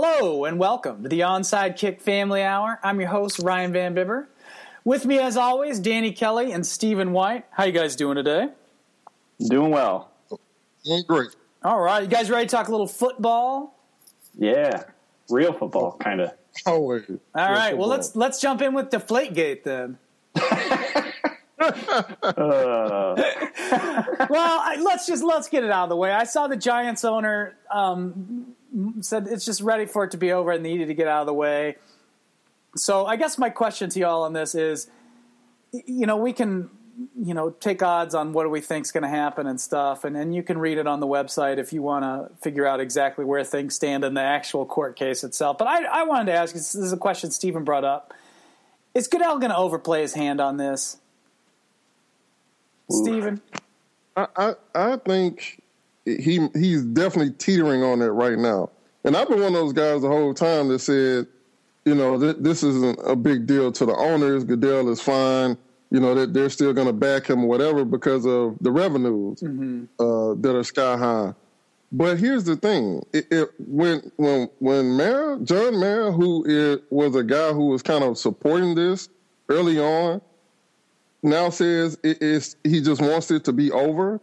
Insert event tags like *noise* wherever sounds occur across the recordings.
Hello and welcome to the Onside Kick Family Hour. I'm your host Ryan Van Bibber. With me, as always, Danny Kelly and Stephen White. How you guys doing today? Doing well. Doing great. All right, you guys ready to talk a little football? Yeah, real football, kind of. Always. All right, well let's let's jump in with Deflategate then. *laughs* Uh, *laughs* well, I, let's just let's get it out of the way. I saw the Giants owner um, said it's just ready for it to be over and needed to get out of the way. So I guess my question to y'all on this is, you know, we can, you know, take odds on what do we think is going to happen and stuff, and and you can read it on the website if you want to figure out exactly where things stand in the actual court case itself. But I, I wanted to ask this is a question Stephen brought up: Is Goodell going to overplay his hand on this? Stephen, I, I, I think he he's definitely teetering on it right now. And I've been one of those guys the whole time that said, you know, th- this isn't a big deal to the owners. Goodell is fine. You know that they're still going to back him or whatever because of the revenues uh, that are sky high. But here's the thing: it, it, when when when Mayor John Mara, who is, was a guy who was kind of supporting this early on, now says it is he just wants it to be over.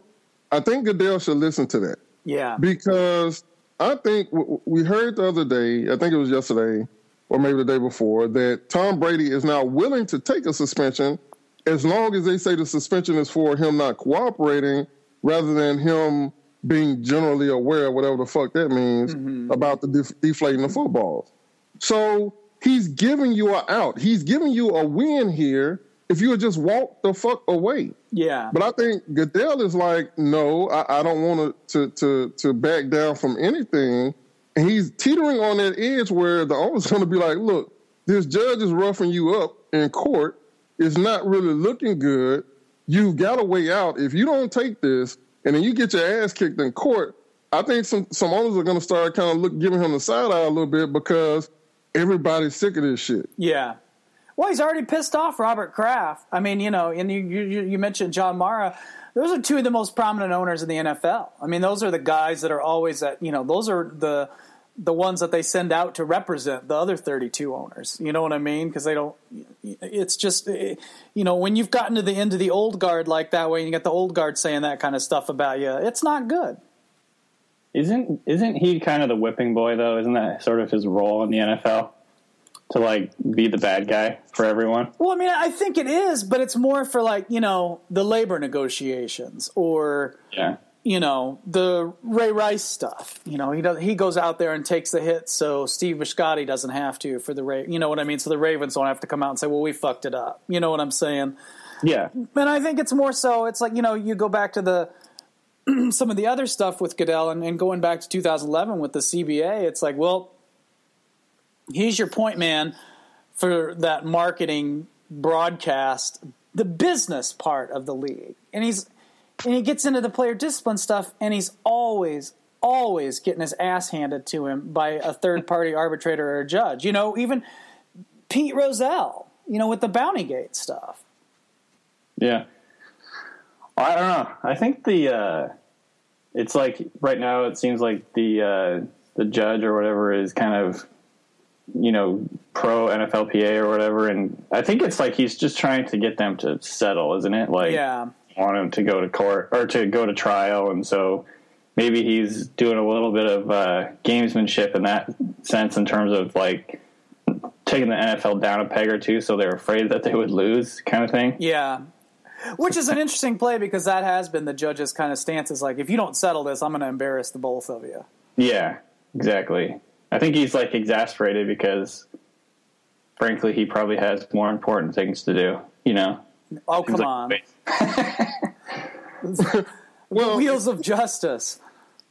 I think Goodell should listen to that yeah, because I think w- we heard the other day, I think it was yesterday or maybe the day before, that Tom Brady is now willing to take a suspension as long as they say the suspension is for him not cooperating rather than him being generally aware, whatever the fuck that means, mm-hmm. about the def- deflating the footballs. So he's giving you a out. He's giving you a win here if you would just walk the fuck away. yeah. But I think Goodell is like, no, I, I don't want to, to to back down from anything. And he's teetering on that edge where the owner's *laughs* going to be like, look, this judge is roughing you up in court. It's not really looking good. You've got a way out. If you don't take this and then you get your ass kicked in court, I think some, some owners are going to start kind of look, giving him the side eye a little bit because everybody's sick of this shit. Yeah. Well, he's already pissed off Robert Kraft. I mean, you know, and you, you, you mentioned John Mara. Those are two of the most prominent owners in the NFL. I mean, those are the guys that are always at, you know, those are the the ones that they send out to represent the other 32 owners. You know what I mean? Because they don't, it's just, you know, when you've gotten to the end of the old guard like that way, and you get the old guard saying that kind of stuff about you, it's not good. isn't isn't he kind of the whipping boy though? Isn't that sort of his role in the NFL to like be the bad guy for everyone? Well, I mean, I think it is, but it's more for like, you know, the labor negotiations or, Yeah, you know, the Ray Rice stuff. You know, he does, he goes out there and takes the hit so Steve Bisciotti doesn't have to for the Ray. you know what I mean? So the Ravens don't have to come out and say, "Well, we fucked it up." You know what I'm saying? yeah, And I think it's more so it's like, you know, you go back to the *clears throat* some of the other stuff with Goodell and, and going back to 2011 with the CBA, it's like, well, he's your point man for that marketing broadcast, the business part of the league. And he's and he gets into the player discipline stuff and he's always always getting his ass handed to him by a third *laughs* party arbitrator or a judge. You know, even Pete Rozelle, you know, with the Bounty Gate stuff. yeah. I don't know. I think the uh, it's like right now it seems like the uh, the judge or whatever is kind of you know pro NFLPA or whatever, and I think it's like he's just trying to get them to settle, isn't it? Like Yeah. want him to go to court or to go to trial, and so maybe he's doing a little bit of uh, gamesmanship in that sense, in terms of like taking the NFL down a peg or two, so they're afraid that they would lose, kind of thing. Yeah. Which is an interesting play because that has been the judge's kind of stance is like, if you don't settle this, I'm going to embarrass the both of you. Yeah, exactly. I think he's like exasperated because, frankly, he probably has more important things to do. You know. Oh, Seems come like- on. *laughs* Well, Wheels of justice.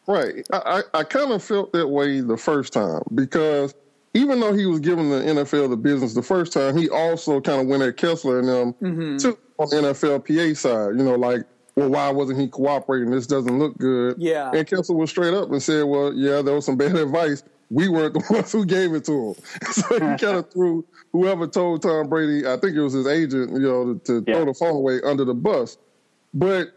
Right. I, I, I kind of felt that way the first time because even though he was giving the NFL the business the first time, he also kind of went at Kessler and them mm-hmm. too on the NFLPA side. You know, like, well, why wasn't he cooperating? This doesn't look good. Yeah. And Kessler was straight up and said, well, yeah, there was some *laughs* bad advice. We weren't the *laughs* ones who gave it to him. *laughs* so he kind of threw whoever told Tom Brady, I think it was his agent, you know, to, to Yeah. throw the phone away under the bus. But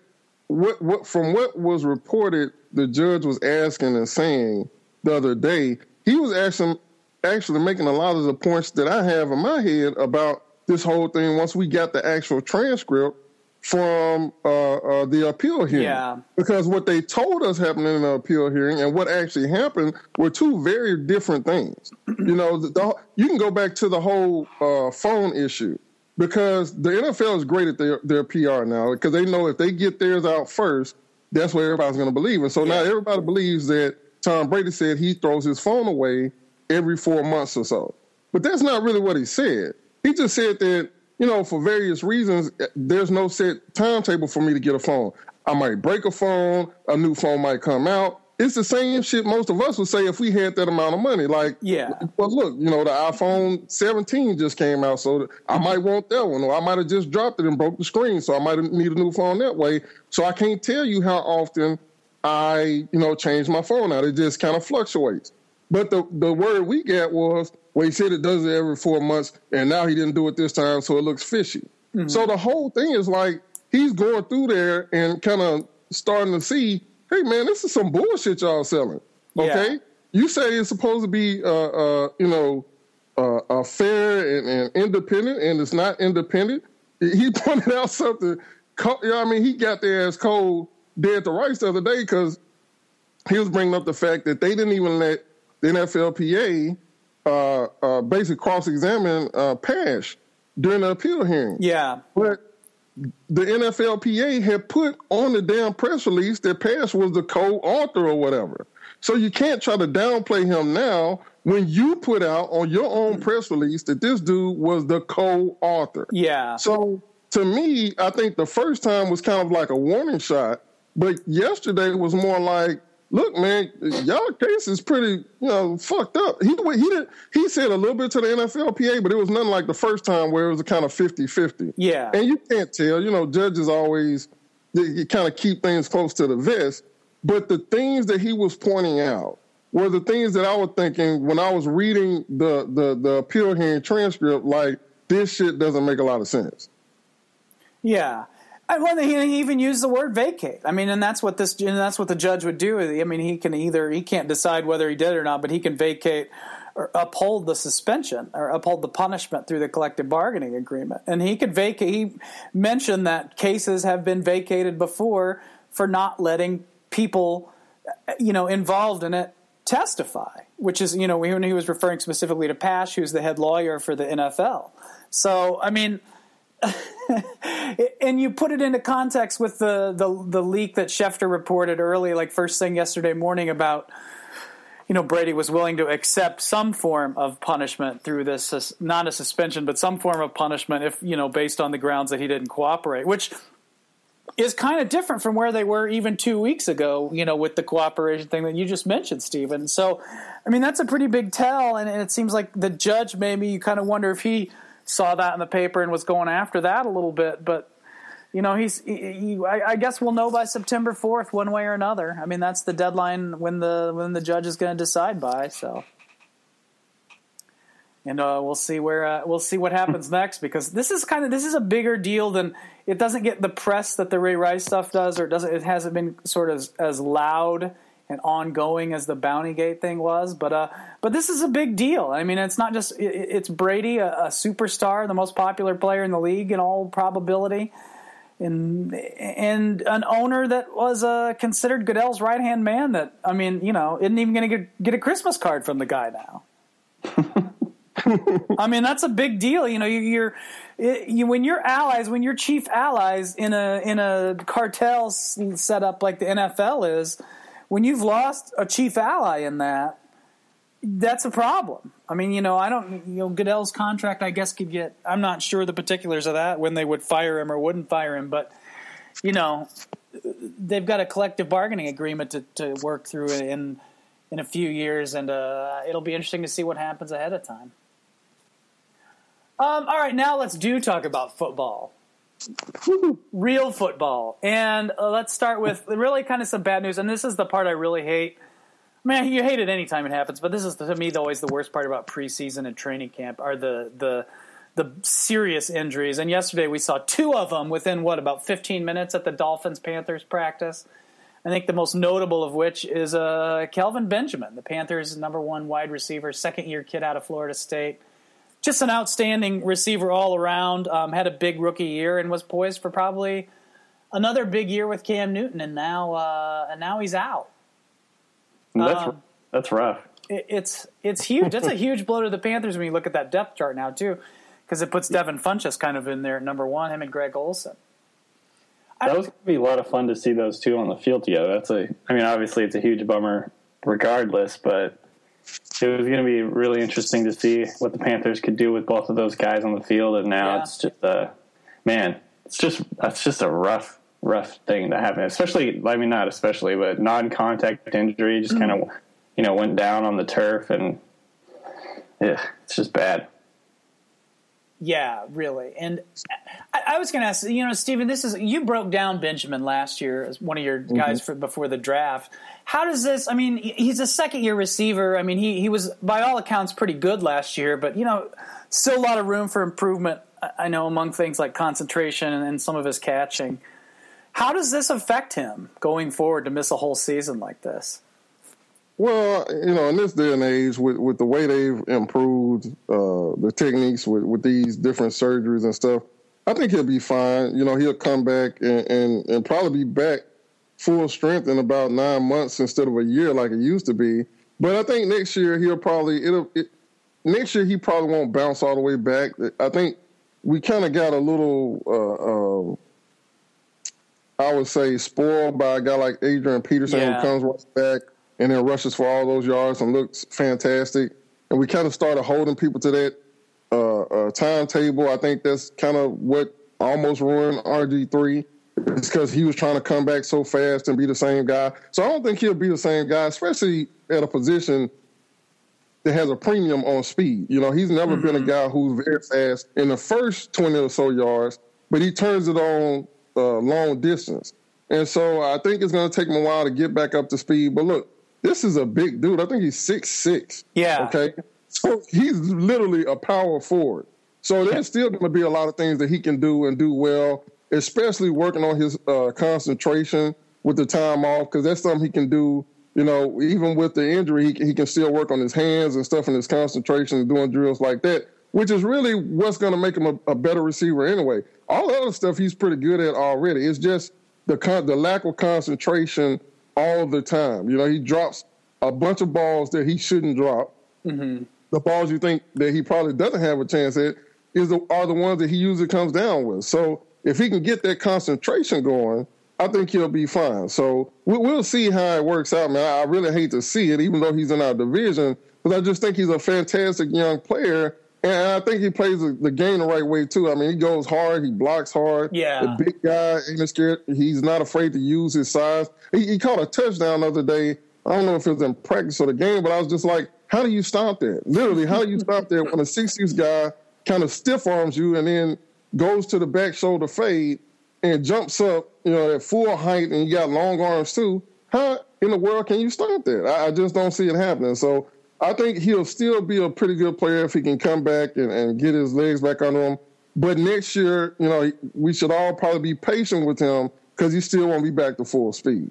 what, what from what was reported, the judge was asking and saying the other day, he was actually actually making a lot of the points that I have in my head about this whole thing. Once we got the actual transcript from uh, uh, the appeal hearing, Yeah. because what they told us happened in the appeal hearing and what actually happened were two very different things. *clears throat* you know, the, the, you can go back to the whole uh, phone issue because the NFL is great at their, their PR now because they know if they get theirs out first, that's what everybody's going to believe. And so now everybody believes that Tom Brady said he throws his phone away every four months or so. But that's not really what he said. He just said that, you know, for various reasons, eh, there's no set timetable for me to get a phone. I might break a phone, a new phone might come out. It's the same shit most of us would say if we had that amount of money. Like, Yeah. well, look, you know, the iPhone 17 just came out, so I might want that one, or I might have just dropped it and broke the screen, so I might need a new phone that way. So I can't tell you how often I, you know, change my phone out. It just kind of fluctuates. But the the word we got was, well, he said it does it every four months, and now he didn't do it this time, so it looks fishy. So the whole thing is like he's going through there and kind of starting to see, hey man, this is some bullshit y'all selling. Okay, Yeah. you say it's supposed to be, uh, uh, you know, uh, uh, fair and, and independent, and it's not independent. He *laughs* pointed out something. You know, I mean, he got their ass cold dead to rights the other day because he was bringing up the fact that they didn't even let the NFLPA uh, uh, basically cross-examine uh, Pash during the appeal hearing. Yeah. But the NFLPA had put on the damn press release that Pash was the co-author or whatever. So you can't try to downplay him now when you put out on your own press release that this dude was the co-author. Yeah. So to me, I think the first time was kind of like a warning shot, but yesterday was more like, look, man, y'all case is pretty, you know, fucked up. He he did he said a little bit to the NFLPA, but it was nothing like the first time where it was a kind of 50-50. Yeah. And you can't tell, you know, judges always they, kind of keep things close to the vest, but the things that he was pointing out were the things that I was thinking when I was reading the the the appeal hearing transcript like this shit doesn't make a lot of sense. Yeah. I, well, he even used the word vacate. I mean, and that's what this, and that's what the judge would do. I mean, he can either he can't decide whether he did or not, but he can vacate or uphold the suspension or uphold the punishment through the collective bargaining agreement. And he could vacate. He mentioned that cases have been vacated before for not letting people, you know, involved in it testify. Which is, you know, when he was referring specifically to Pash, who's the head lawyer for the NFL. So, I mean *laughs* and you put it into context with the, the the leak that Schefter reported early, like first thing yesterday morning about you know Brady was willing to accept some form of punishment through this not a suspension but some form of punishment if you know based on the grounds that he didn't cooperate which is kind of different from where they were even two weeks ago you know with the cooperation thing that you just mentioned Stephen so I mean that's a pretty big tell and it seems like the judge maybe you kind of wonder if he saw that in the paper and was going after that a little bit but you know, he's. He, he, I, I guess we'll know by September fourth, one way or another. I mean, that's the deadline when the when the judge is going to decide by. So, and uh, we'll see where uh, we'll see what happens *laughs* next because this is kind of this is a bigger deal than it doesn't get the press that the Ray Rice stuff does, or it doesn't. It hasn't been sort of as, as loud and ongoing as the Bounty Gate thing was, but uh, but this is a big deal. I mean, it's not just it, it's Brady, a, a superstar, the most popular player in the league in all probability and and an owner that was uh, considered Goodell's right hand man. That I mean, you know, isn't even going to get get a Christmas card from the guy now. *laughs* I mean, that's a big deal. You know, you, you're you, when you're allies, when you're chief allies in a in a cartel setup like the NFL is, when you've lost a chief ally in that, that's a problem. I mean, you know, I don't, you know, Goodell's contract, I guess, could get, I'm not sure the particulars of that, when they would fire him or wouldn't fire him, but, you know, they've got a collective bargaining agreement to, to work through in, in a few years, and uh, it'll be interesting to see what happens ahead of time. Um, all right, now let's do talk about football. Real football. And uh, let's start with really kind of some bad news, and this is the part I really hate. Man, you hate it anytime it happens, but this is to me always the worst part about preseason and training camp are the the the serious injuries. And yesterday we saw two of them within what about 15 minutes at the Dolphins Panthers practice. I think the most notable of which is uh, Kelvin Benjamin, the Panthers' number one wide receiver, second year kid out of Florida State. Just an outstanding receiver all around. Um, had a big rookie year and was poised for probably another big year with Cam Newton, and now uh, and now he's out. That's um, that's rough. It, it's it's huge. That's a *laughs* huge blow to the Panthers when you look at that depth chart now too, because it puts Devin Funchess kind of in there at number one, him and Greg Olsen. That was going to be a lot of fun to see those two on the field together. That's a, I mean, obviously it's a huge bummer, regardless, but it was going to be really interesting to see what the Panthers could do with both of those guys on the field. And now yeah. it's just, uh, man, it's just that's just a rough, rough thing to happen. Especially, I mean, not especially, but non-contact injury just mm-hmm. kind of, you know, went down on the turf, and yeah, it's just bad. Yeah, really. And I, I was going to ask, you know, Stephen, this is you broke down Benjamin last year as one of your guys mm-hmm. for, before the draft. How does this? I mean, he's a second year receiver. I mean, he he was by all accounts pretty good last year, but you know, still a lot of room for improvement. I know among things like concentration and some of his catching. How does this affect him going forward to miss a whole season like this? Well, you know, in this day and age, with, with the way they've improved uh, the techniques with, with these different surgeries and stuff, I think he'll be fine. You know, he'll come back and, and, and probably be back full strength in about nine months instead of a year like it used to be. But I think next year he'll probably it'll it, next year he probably won't bounce all the way back. I think we kind of got a little. Uh, uh, I would say spoiled by a guy like Adrian Peterson yeah. who comes right back and then rushes for all those yards and looks fantastic. And we kind of started holding people to that uh, uh, timetable. I think that's kind of what almost ruined RG3. It's because he was trying to come back so fast and be the same guy. So I don't think he'll be the same guy, especially at a position that has a premium on speed. You know, he's never mm-hmm. been a mm-hmm. guy who's very fast in the first 20 or so yards, but he turns it on uh, long distance. And so I think it's going to take him a while to get back up to speed. But look, this is a big dude. I think he's six six. Yeah. Okay. So he's literally a power forward. So there's still going to be a lot of things that he can do and do well, especially working on his uh, concentration with the time off, because that's something he can do. You know, even with the injury, he, he can still work on his hands and stuff and his concentration and doing drills like that, which is really what's going to make him a, a, better receiver anyway. All the other stuff he's pretty good at already. It's just the con- the lack of concentration all the time. You know, he drops a bunch of balls that he shouldn't drop. Mm-hmm. The balls you think that he probably doesn't have a chance at is the, are the ones that he usually comes down with. So if he can get that concentration going, I think he'll be fine. So we'll see how it works out, man. I really hate to see it, even though he's in our division, because I just think he's a fantastic young player. And I think he plays the game the right way too. I mean, he goes hard, he blocks hard. Yeah, the big guy ain't scared. He's not afraid to use his size. He, he caught a touchdown the other day. I don't know if it was in practice or the game, but I was just like, how do you stop that? Literally, how do you stop that when a six six guy kind of stiff arms you and then goes to the back shoulder fade and jumps up, you know, at full height and you got long arms too? How in the world can you stop that? I, I just don't see it happening. So I think he'll still be a pretty good player if he can come back and, and get his legs back under him. But next year, you know, we should all probably be patient with him because he still won't be back to full speed.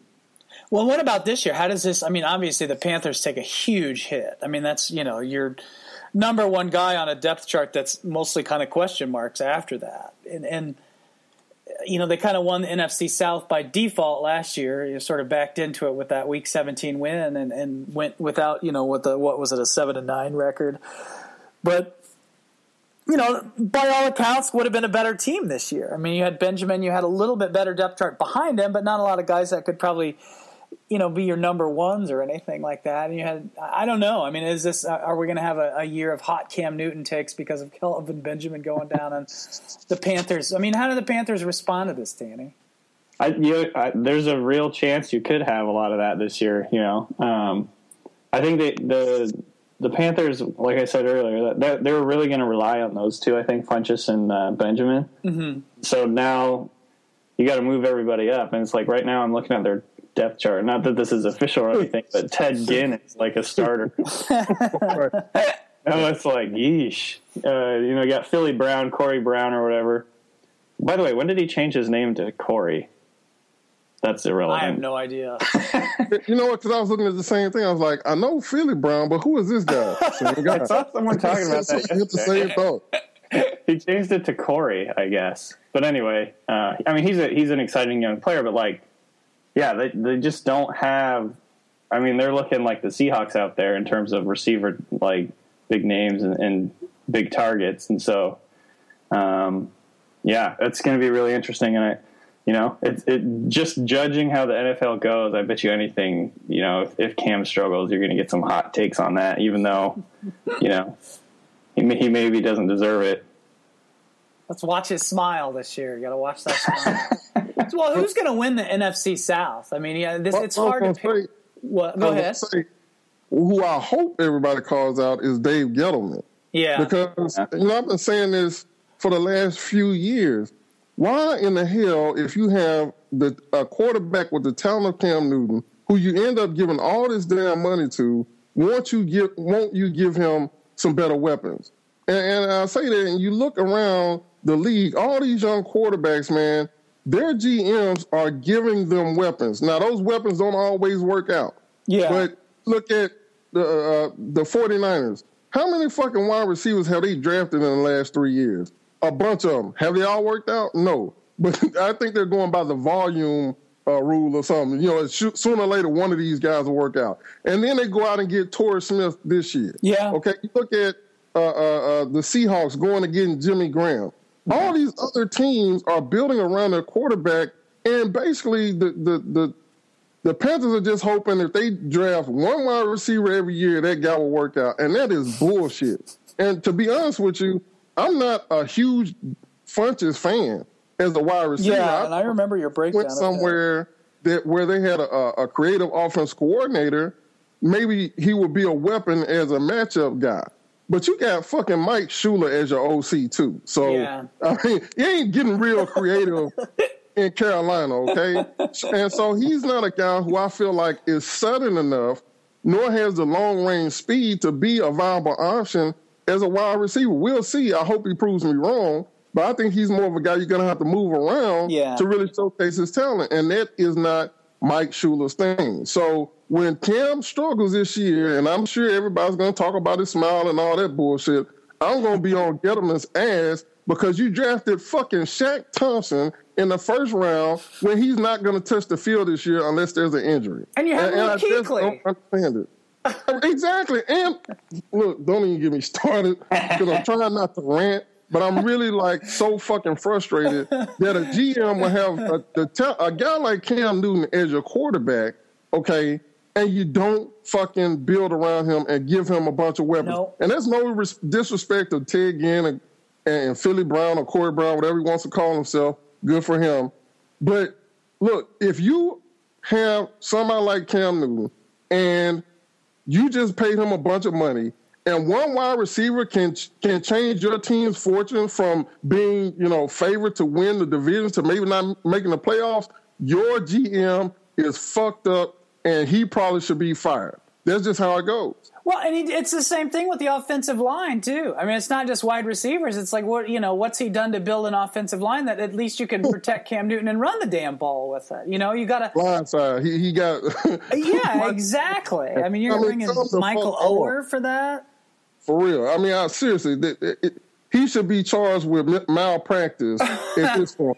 Well, what about this year? How does this? I mean, obviously the Panthers take a huge hit. I mean, that's you know your number one guy on a depth chart that's mostly kind of question marks after that, and, and you know, they kind of won the NFC South by default last year. You sort of backed into it with that Week 17 win, and, and went without, you know, what the what was it, a seven and nine record. But you know, by all accounts, would have been a better team this year. I mean, you had Benjamin, you had a little bit better depth chart behind him, but not a lot of guys that could probably you know, be your number ones or anything like that. And you had, I don't know. I mean, is this, are we going to have a, a, year of hot Cam Newton takes because of *laughs* Kelvin Benjamin going down and the Panthers? I mean, how do the Panthers respond to this, Danny? I, you, I, there's a real chance you could have a lot of that this year. You know, um, I think that the the Panthers, like I said earlier, that they're really going to rely on those two. I think Funchess and uh, Benjamin. Mm-hmm. So now you got to move everybody up, and it's like right now I'm looking at their depth chart. Not that this is official or anything, but *laughs* Ted Ginn is like a starter. *laughs* Oh, it's like, yeesh. Uh, you know, you got Philly Brown, Corey Brown, or whatever. By the way, when did he change his name to Corey? that's irrelevant. I have no idea. *laughs* You know what? Because I was looking at the same thing. I was like, I know Philly Brown, but who is this guy? Same guy. I saw someone talking about that. I hit the same thought. he changed it to Corey, I guess. But anyway, uh, I mean, he's a he's an exciting young player, but like, yeah, they they just don't have. I mean, they're looking like the Seahawks out there in terms of receiver, like big names and, and big targets, and so, um, yeah, it's going to be really interesting. And I, you know, it's it just judging how the NFL goes. I bet you anything, you know, if, if Cam struggles, you're going to get some hot takes on that, even though, you know, he may- he maybe doesn't deserve it. Let's watch his smile this year. You got to watch that smile. *laughs* well, who's going to win the NFC South? I mean, yeah, this Well, it's I hard to gonna pick. What? Go ahead. say, who I hope everybody calls out is Dave Gettleman. Yeah, Because you know I've been saying this for the last few years. Why in the hell, if you have the a quarterback with the talent of Cam Newton, who you end up giving all this damn money to, won't you give won't you give him some better weapons? And, and I say that, and you look around the league, all these young quarterbacks, man, their GMs are giving them weapons. Now those weapons don't always work out. yeah. But look at the uh, the 49ers. How many fucking wide receivers have they drafted in the last three years? A bunch of them. Have they all worked out? No. *laughs* But I think they're going by the volume uh, rule or something. You know, sooner or later one of these guys will work out. And then they go out and get Torrey Smith this year. Yeah. Okay. You look at uh, uh, uh, the Seahawks going to get Jimmy Graham. All these other teams are building around their quarterback, and basically the the the the Panthers are just hoping if they draft one wide receiver every year, that guy will work out, and that is bullshit. And to be honest with you, I'm not a huge Funchess fan as a wide receiver. yeah, and I remember your breakdown. went of that. somewhere that where they had a, a creative offense coordinator, maybe he would be a weapon as a matchup guy. But you got fucking Mike Shula as your OC too. So Yeah. I mean, you ain't getting real *laughs* creative in Carolina, okay? And so he's not a guy who I feel like is sudden enough, nor has the long range speed to be a viable option as a wide receiver. We'll see. I hope he proves me wrong. But I think he's more of a guy you're to have to move around Yeah. to really showcase his talent. And that is not Mike Shula's thing. So when Cam struggles this year, and I'm sure everybody's going to talk about his smile and all that bullshit, I'm going to be on Gettleman's ass because you drafted fucking Shaq Thompson in the first round when he's not going to touch the field this year unless there's an injury. And you have I Luke just Kuechly. don't understand it. exactly. And look, don't even get me started because I'm trying not to rant, but I'm really like so fucking frustrated that a GM will have a, the a guy like Cam Newton as your quarterback, okay, and you don't fucking build around him and give him a bunch of weapons. No. And there's no res- disrespect to Ted Ginn and, and Philly Brown or Corey Brown, whatever he wants to call himself. Good for him. But look, if you have somebody like Cam Newton and you just paid him a bunch of money, and one wide receiver can can change your team's fortune from being you know favored to win the division to maybe not making the playoffs. Your GM is fucked up, and he probably should be fired. That's just how it goes. Well, and he, it's the same thing with the offensive line too. I mean, it's not just wide receivers. It's like what you know, what's he done to build an offensive line that at least you can *laughs* protect Cam Newton and run the damn ball with it. You know, you got to. Blindside. He he got *laughs* Yeah, *laughs* exactly. I mean, you're I mean, bringing tell him to Michael. Oher for that. For real. I mean, I, seriously, th- it, it, he should be charged with malpractice at *laughs* this point.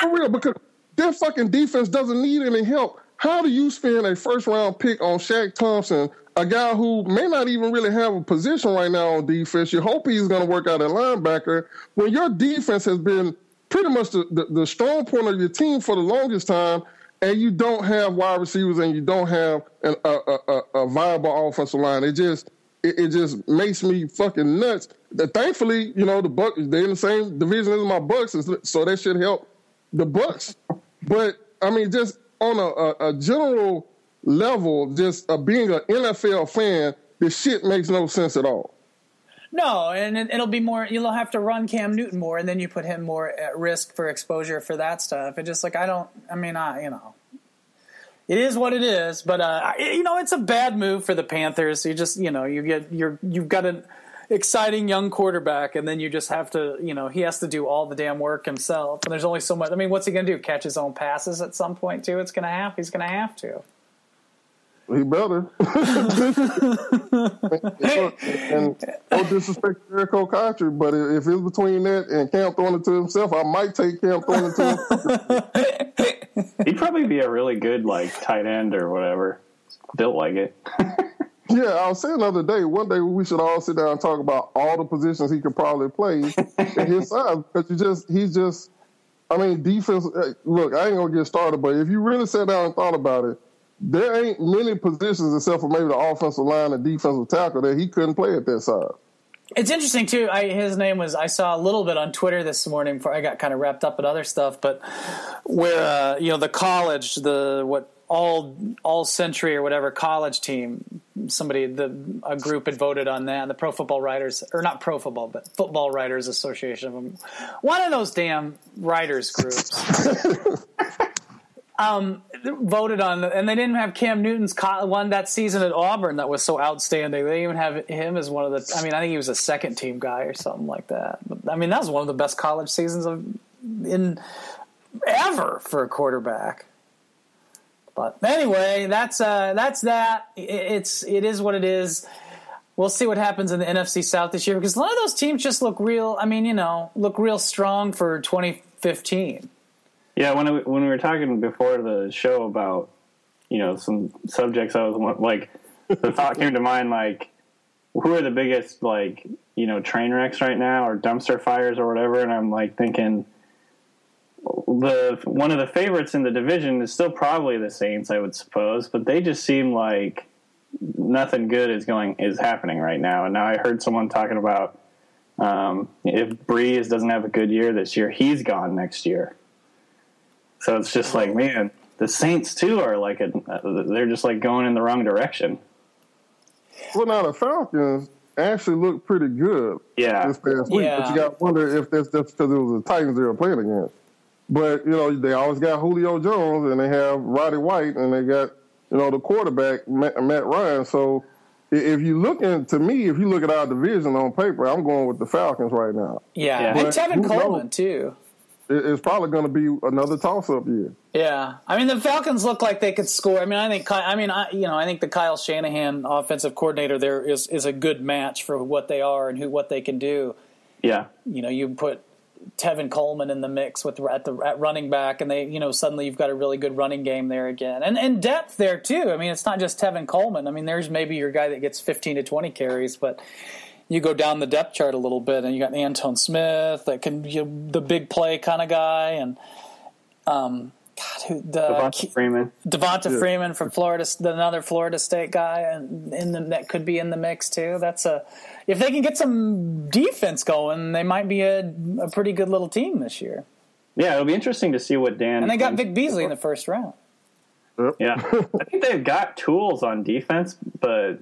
For real, because their fucking defense doesn't need any help. How do you spend a first round pick on Shaq Thompson, a guy who may not even really have a position right now on defense? You hope he's going to work out at linebacker when your defense has been pretty much the, the, the strong point of your team for the longest time, and you don't have wide receivers and you don't have an, a, a, a viable offensive line. It just it, it just makes me fucking nuts. Thankfully, you know, the Bucks they're in the same division as my Bucks, so that should help the Bucks. But I mean, just on a, a, a general level, just uh, being an NFL fan, this shit makes no sense at all. No, and it, it'll be more. You'll have to run Cam Newton more, and then you put him more at risk for exposure for that stuff. It just like I don't. I mean, I you know, it is what it is. But uh, you know, it's a bad move for the Panthers. You just you know, you get you're you've got an exciting young quarterback, and then you just have to, you know, he has to do all the damn work himself. And there's only so much. I mean, what's he going to do? Catch his own passes at some point too? It's going to have. He's going to have to. He better. *laughs* and no disrespect to Jerricho Cotchery, but if it's between that and Cam throwing it to himself, I might take Cam throwing it to himself. *laughs* He'd probably be a really good like tight end or whatever. Built like it. *laughs* yeah, I was saying the other day. One day we should all sit down and talk about all the positions he could probably play at his size because you just he's just. I mean, defense. Uh, look, I ain't gonna get started, but if you really sat down and thought about it there ain't many positions except for maybe the offensive line and defensive tackle that he couldn't play at that side. It's interesting too. I, his name was I saw a little bit on Twitter this morning before I got kind of wrapped up in other stuff, but where uh, you know the college, the what all all century or whatever college team, somebody the a group had voted on that. The Pro Football Writers or not Pro Football, but Football Writers Association, one of those damn writers groups. *laughs* um, voted on, and they didn't have Cam Newton's one that season at Auburn that was so outstanding. They even have him as one of the. I mean, I think he was a second team guy or something like that. I mean, that was one of the best college seasons of in ever for a quarterback. But anyway, that's uh, that's that. It's it is what it is. We'll see what happens in the NFC South this year because a lot of those teams just look real. I mean, you know, look real strong for 2015. Yeah, when we, when we were talking before the show about you know some subjects, I was like, the *laughs* thought came to mind like, who are the biggest like you know train wrecks right now or dumpster fires or whatever, and I'm like thinking the one of the favorites in the division is still probably the Saints, I would suppose, but they just seem like nothing good is going is happening right now. And now I heard someone talking about um, if Brees doesn't have a good year this year, he's gone next year. So it's just like, man, the Saints too are like a, they're just like going in the wrong direction. Well, now the Falcons actually look pretty good. Yeah. This past week, yeah. but you got to wonder if that's just because it was the Titans they were playing against. But you know, they always got Julio Jones, and they have Roddy White, and they got you know the quarterback Matt, Matt Ryan. So if you look in, to me, if you look at our division on paper, I'm going with the Falcons right now. Yeah, yeah. and Tevin Coleman knows? too it's probably going to be another toss-up year. Yeah, I mean the Falcons look like they could score. I mean, I think I mean I, you know I think the Kyle Shanahan offensive coordinator there is is a good match for what they are and who what they can do. Yeah, you know you put Tevin Coleman in the mix with at the at running back, and they you know suddenly you've got a really good running game there again, and and depth there too. I mean, it's not just Tevin Coleman. I mean, there's maybe your guy that gets 15 to 20 carries, but you go down the depth chart a little bit, and you got Antone Smith that can be the big play kind of guy, and um, God, who, the Devonta Freeman, Devonta yeah. Freeman from Florida, another Florida State guy, and in the that could be in the mix too. That's a if they can get some defense going, they might be a, a pretty good little team this year. Yeah, it'll be interesting to see what Dan and they got Vic Beasley in the first round. Yeah, *laughs* I think they've got tools on defense, but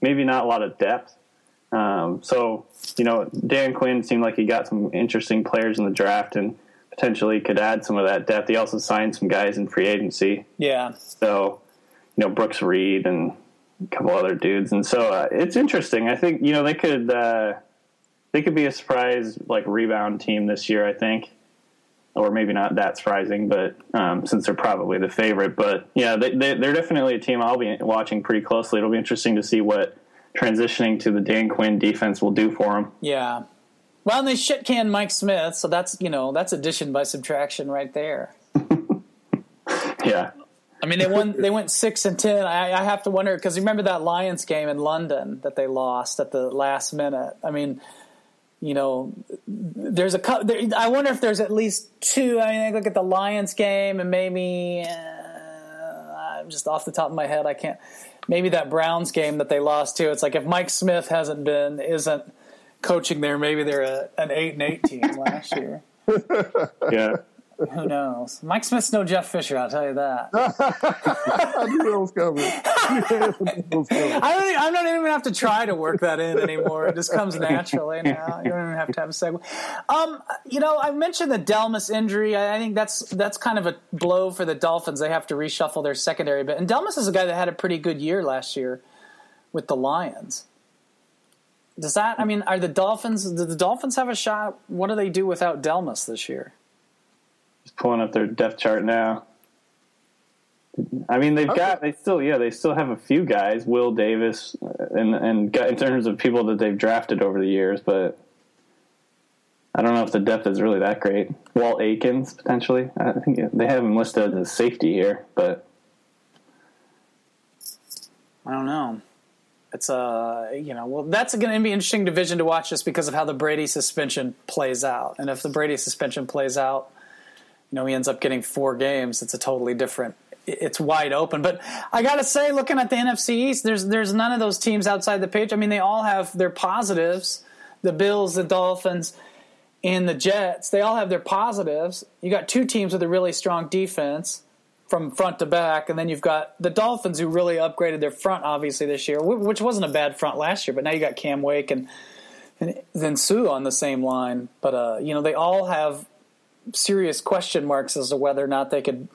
maybe not a lot of depth. Um, so, you know, Dan Quinn seemed like he got some interesting players in the draft and potentially could add some of that depth. He also signed some guys in free agency. Yeah. So, you know, Brooks Reed and a couple other dudes. And so uh, it's interesting. I think, you know, they could, uh, they could be a surprise, like, rebound team this year, I think. Or maybe not that surprising, but um, since they're probably the favorite. But yeah, they, they, they're definitely a team I'll be watching pretty closely. It'll be interesting to see what transitioning to the Dan Quinn defense will do for him. Yeah. Well, and they shit can Mike Smith, so that's you know that's addition by subtraction right there. *laughs* yeah. I mean, they won. They went six and ten. I, I have to wonder because remember that Lions game in London that they lost at the last minute. I mean, you know, there's a. There, I wonder if there's at least two. I mean, I look at the Lions game and maybe uh, I'm just off the top of my head, I can't maybe that Browns game that they lost to. It's like if Mike Smith hasn't been isn't coaching there, maybe they're a, an eight and eight team last year. *laughs* yeah. Who knows? Mike Smith's no Jeff Fisher, I'll tell you that. *laughs* I knew it was coming. *laughs* I don't. I'm not even have to try to work that in anymore. It just comes naturally now. You don't even have to have a segue. Um, you know, I mentioned the Delmas injury. I think that's that's kind of a blow for the Dolphins. They have to reshuffle their secondary bit. And Delmas is a guy that had a pretty good year last year with the Lions. Does that? I mean, are the Dolphins? Do the Dolphins have a shot? What do they do without Delmas this year? Just pulling up their depth chart now. I mean, they've got they still yeah they still have a few guys, Will Davis, uh, and and in terms of people that they've drafted over the years, but I don't know if the depth is really that great. Walt Aikens potentially. I think they have him listed as a safety here, but I don't know. It's a uh, you know well that's going to be an interesting division to watch just because of how the Brady suspension plays out, and if the Brady suspension plays out, you know he ends up getting four games. It's a totally different it's wide open. But I got to say, looking at the NFC East, there's there's none of those teams outside the page. I mean, they all have their positives. The Bills, the Dolphins, and the Jets. They all have their positives. You got two teams with a really strong defense from front to back, and then you've got the Dolphins who really upgraded their front obviously this year, which wasn't a bad front last year. But now you got Cam Wake and and then Suh on the same line. But uh, you know, they all have serious question marks as to whether or not they could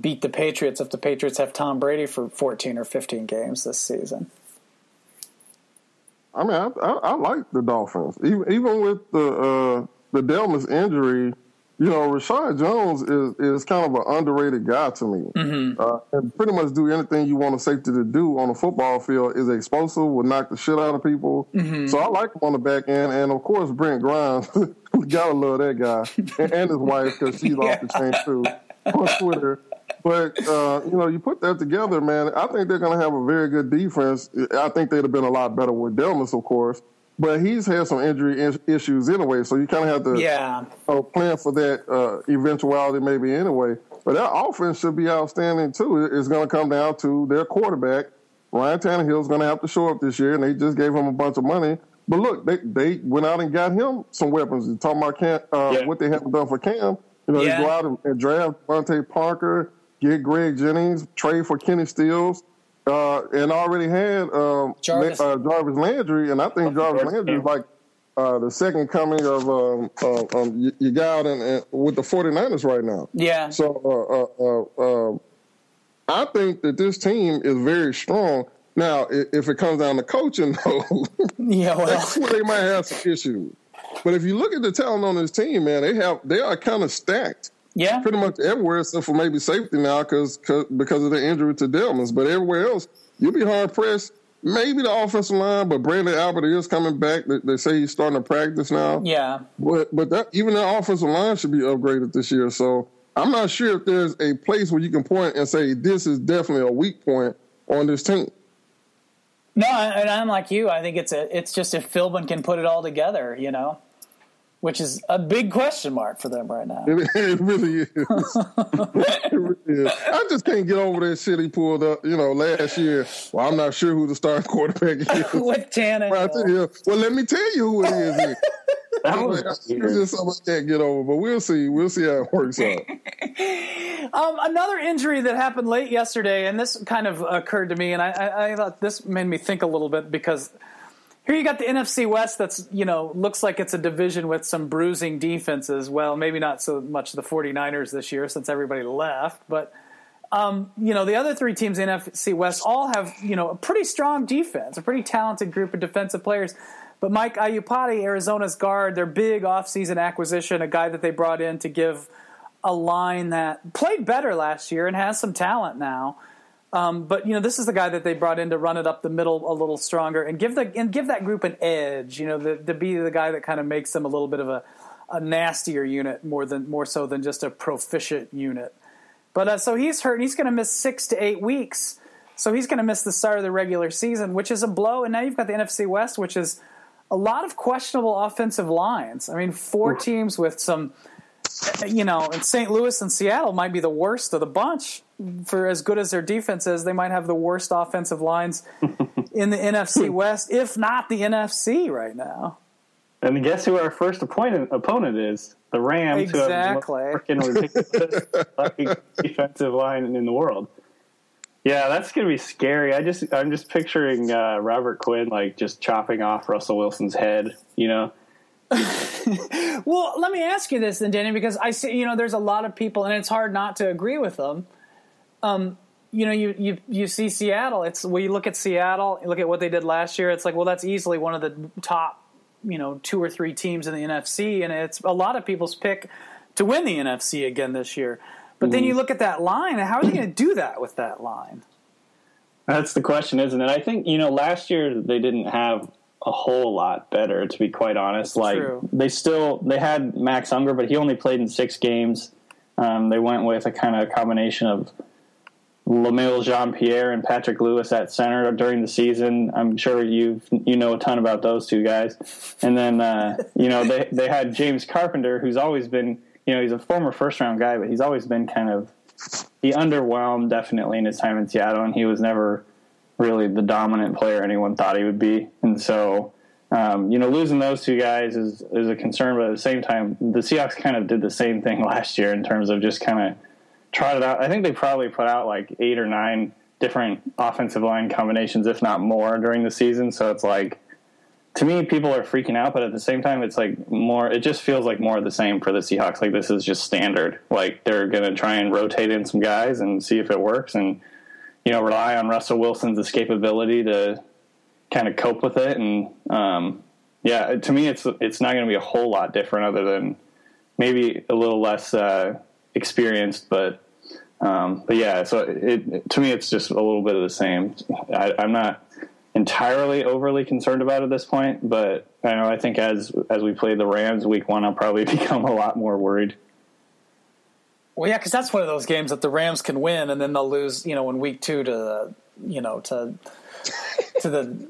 beat the Patriots if the Patriots have Tom Brady for 14 or 15 games this season. I mean, I, I, I like the Dolphins, even even with the uh, the Delmas injury. You know, Reshad Jones is is kind of an underrated guy to me. Mm-hmm. Uh, and pretty much do anything you want a safety to do on a football field is explosive, will knock the shit out of people. Mm-hmm. So I like him on the back end, and of course Brent Grimes, *laughs* gotta love that guy, and, and his wife because she's yeah. off the chain too on Twitter. But uh, you know, you put that together, man. I think they're going to have a very good defense. I think they'd have been a lot better with Delmas, of course. But he's had some injury issues anyway, so you kind of have to yeah. uh, plan for that uh, eventuality maybe anyway. But that offense should be outstanding too. It's going to come down to their quarterback. Ryan Tannehill's going to have to show up this year, and they just gave him a bunch of money. But look, they they went out and got him some weapons. You're talking about Cam, uh, yeah. what they haven't done for Cam. You know, yeah. they go out and, and draft DeVante Parker, get Greg Jennings, trade for Kenny Stills, uh, and already had um, Jarvis. Uh, Jarvis. Landry, and I think Jarvis Landry is like uh, the second coming of um, uh, um, you got in, with the 49ers right now. Yeah. So uh, uh, I think that this team is very strong. Now, if it comes down to coaching, *laughs* though, yeah, well. they might have some issues. But if you look at the talent on this team, man, they have they are kind of stacked. Yeah, pretty much everywhere except for maybe safety now because because of the injury to Delmas. But everywhere else, you'll be hard pressed. Maybe the offensive line, but Branden Albert is coming back. They, they say he's starting to practice now. Yeah, but but that even the offensive line should be upgraded this year. So I'm not sure if there's a place where you can point and say this is definitely a weak point on this team. No, and I'm like you. I think it's a, it's just if Philbin can put it all together, you know which is a big question mark for them right now. It, it really is. *laughs* it really is. I just can't get over that shit he pulled up, you know, last year. Well, I'm not sure who the starting quarterback is. *laughs* With Tannehill. Well, let me tell you who it is. *laughs* that was just something I can't get over, but we'll see. We'll see how it works out. um, another injury that happened late yesterday, and this kind of occurred to me, and I, I, I thought this made me think a little bit because – here you got the NFC West that's, you know, looks like it's a division with some bruising defenses. Well, maybe not so much the 49ers this year since everybody left, but um, you know, the other three teams in NFC West all have, you know, a pretty strong defense, a pretty talented group of defensive players. But Mike Iupati, Arizona's guard, their big offseason acquisition, a guy that they brought in to give a line that played better last year and has some talent now. Um, but you know, this is the guy that they brought in to run it up the middle a little stronger and give the and give that group an edge. You know, the, to be the guy that kind of makes them a little bit of a, a nastier unit more than more so than just a proficient unit. But uh, so he's hurt. He's going to miss six to eight weeks. So he's going to miss the start of the regular season, which is a blow. And now you've got the NFC West, which is a lot of questionable offensive lines. I mean, four teams with some you know, and St. Louis and Seattle might be the worst of the bunch. For as good as their defense is, they might have the worst offensive lines *laughs* in the NFC West, if not the NFC right now. And guess who our first opponent opponent is? The Rams, exactly. who have the ridiculous *laughs* defensive line in the world. Yeah, that's gonna be scary. I just I'm just picturing uh, Robert Quinn like just chopping off Russell Wilson's head. You know, *laughs* well, let me ask you this then, Danny, because I see, you know, there's a lot of people, and it's hard not to agree with them. Um, you know, you, you you see Seattle. It's when you look at Seattle, you look at what they did last year. It's like, well, that's easily one of the top, you know, two or three teams in the NFC, and it's a lot of people's pick to win the NFC again this year. But then you look at that line, and how are they going to do that with that line? That's the question, isn't it? I think you know last year they didn't have a whole lot better, to be quite honest. Like True. they still they had Max Unger, but he only played in six games. Um, they went with a kind of combination of Lemuel Jeanpierre and Patrick Lewis at center during the season. I'm sure you you know a ton about those two guys. And then uh, you know they they had James Carpenter, who's always been you know he's a former first round guy, but he's always been kind of he underwhelmed definitely in his time in Seattle, and he was never really the dominant player anyone thought he would be. And so, um, you know, losing those two guys is is a concern. But at the same time, the Seahawks kind of did the same thing *laughs* last year in terms of just kind of trotted out. I think they probably put out like eight or nine different offensive line combinations, if not more, during the season. So it's like. To me, people are freaking out, but at the same time, it's like more. It just feels like more of the same for the Seahawks. Like this is just standard. Like they're going to try and rotate in some guys and see if it works, and you know rely on Russell Wilson's escapability to kind of cope with it. And um, yeah, to me, it's it's not going to be a whole lot different, other than maybe a little less uh, experienced. But um, but yeah, so it, to me, it's just a little bit of the same. I, I'm not entirely overly concerned about at this point, but I know I think as as we play the Rams week one, I'll probably *laughs* become a lot more worried. Well, yeah, because that's one of those games that the Rams can win, and then they'll lose, you know, in week two to, the, you know, to to the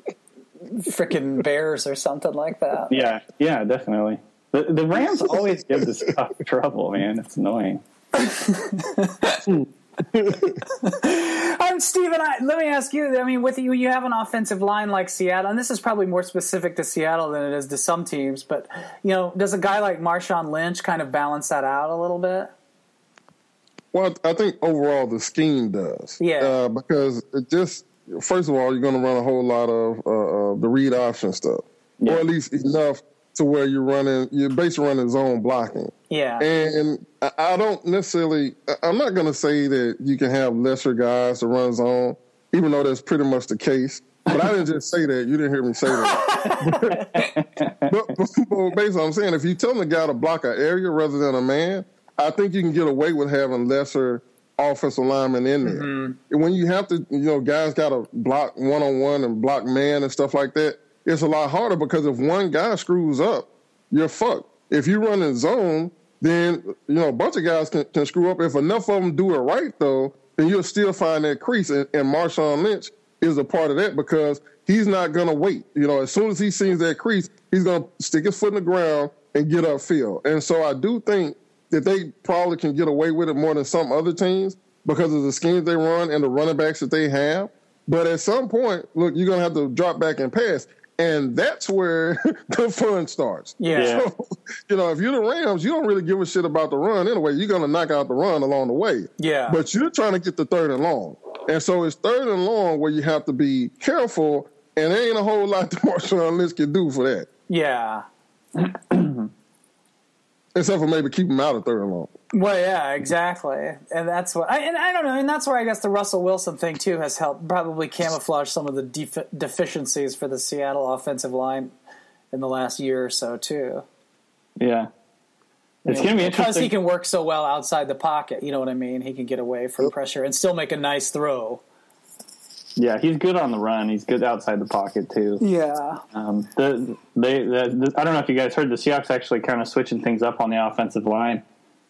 freaking Bears or something like that. Yeah, yeah, definitely. The, the Rams always give this stuff *laughs* trouble, man. It's annoying. I'm *laughs* um, Steven. I, let me ask you. I mean, with you, you have an offensive line like Seattle, and this is probably more specific to Seattle than it is to some teams. But you know, does a guy like Marshawn Lynch kind of balance that out a little bit? Well, I think overall the scheme does. Yeah. Uh, because it just first of all, you're going to run a whole lot of uh, uh, the read option stuff, Yeah. or at least enough to where you're running, you're basically running zone blocking. Yeah. And I- don't necessarily, I'm not going to say that you can have lesser guys to run zone, even though that's pretty much the case. But I didn't just say that. You didn't hear me say that. *laughs* but, but, *laughs* but basically, I'm saying if you tell the guy to block an area rather than a man, I think you can get away with having lesser offensive linemen in there. Mm-hmm. And when you have to, you know, guys got to block one on one and block man and stuff like that, it's a lot harder because if one guy screws up, you're fucked. If you run in zone, then you know a bunch of guys can, can screw up. If enough of them do it right, though, then you'll still find that crease. And, and Marshawn Lynch is a part of that because he's not going to wait. You know, as soon as he sees that crease, he's going to stick his foot in the ground and get upfield. And so I do think that they probably can get away with it more than some other teams because of the schemes they run and the running backs that they have. But at some point, look, you're going to have to drop back and pass. And that's where *laughs* the fun starts. Yeah. Yeah. So, *laughs* you know, if you're the Rams, you don't really give a shit about the run anyway. You're going to knock out the run along the way. Yeah. But you're trying to get the third and long. And so it's third and long where you have to be careful. And there ain't a whole lot *laughs* the Marshawn Lynch can do for that, yeah. Except for maybe keep him out of third and long. Well, yeah, exactly, and that's what. I, and I don't know, and that's where I guess the Russell Wilson thing too has helped probably camouflage some of the def- deficiencies for the Seattle offensive line in the last year or so too. Yeah, it's You know, going to be because interesting. he can work so well outside the pocket. You know what I mean? He can get away from pressure and still make a nice throw. Yeah, he's good on the run. He's good outside the pocket too. Yeah, Um, the, they, the, I don't know if you guys heard the Seahawks actually kind of switching things up on the offensive line.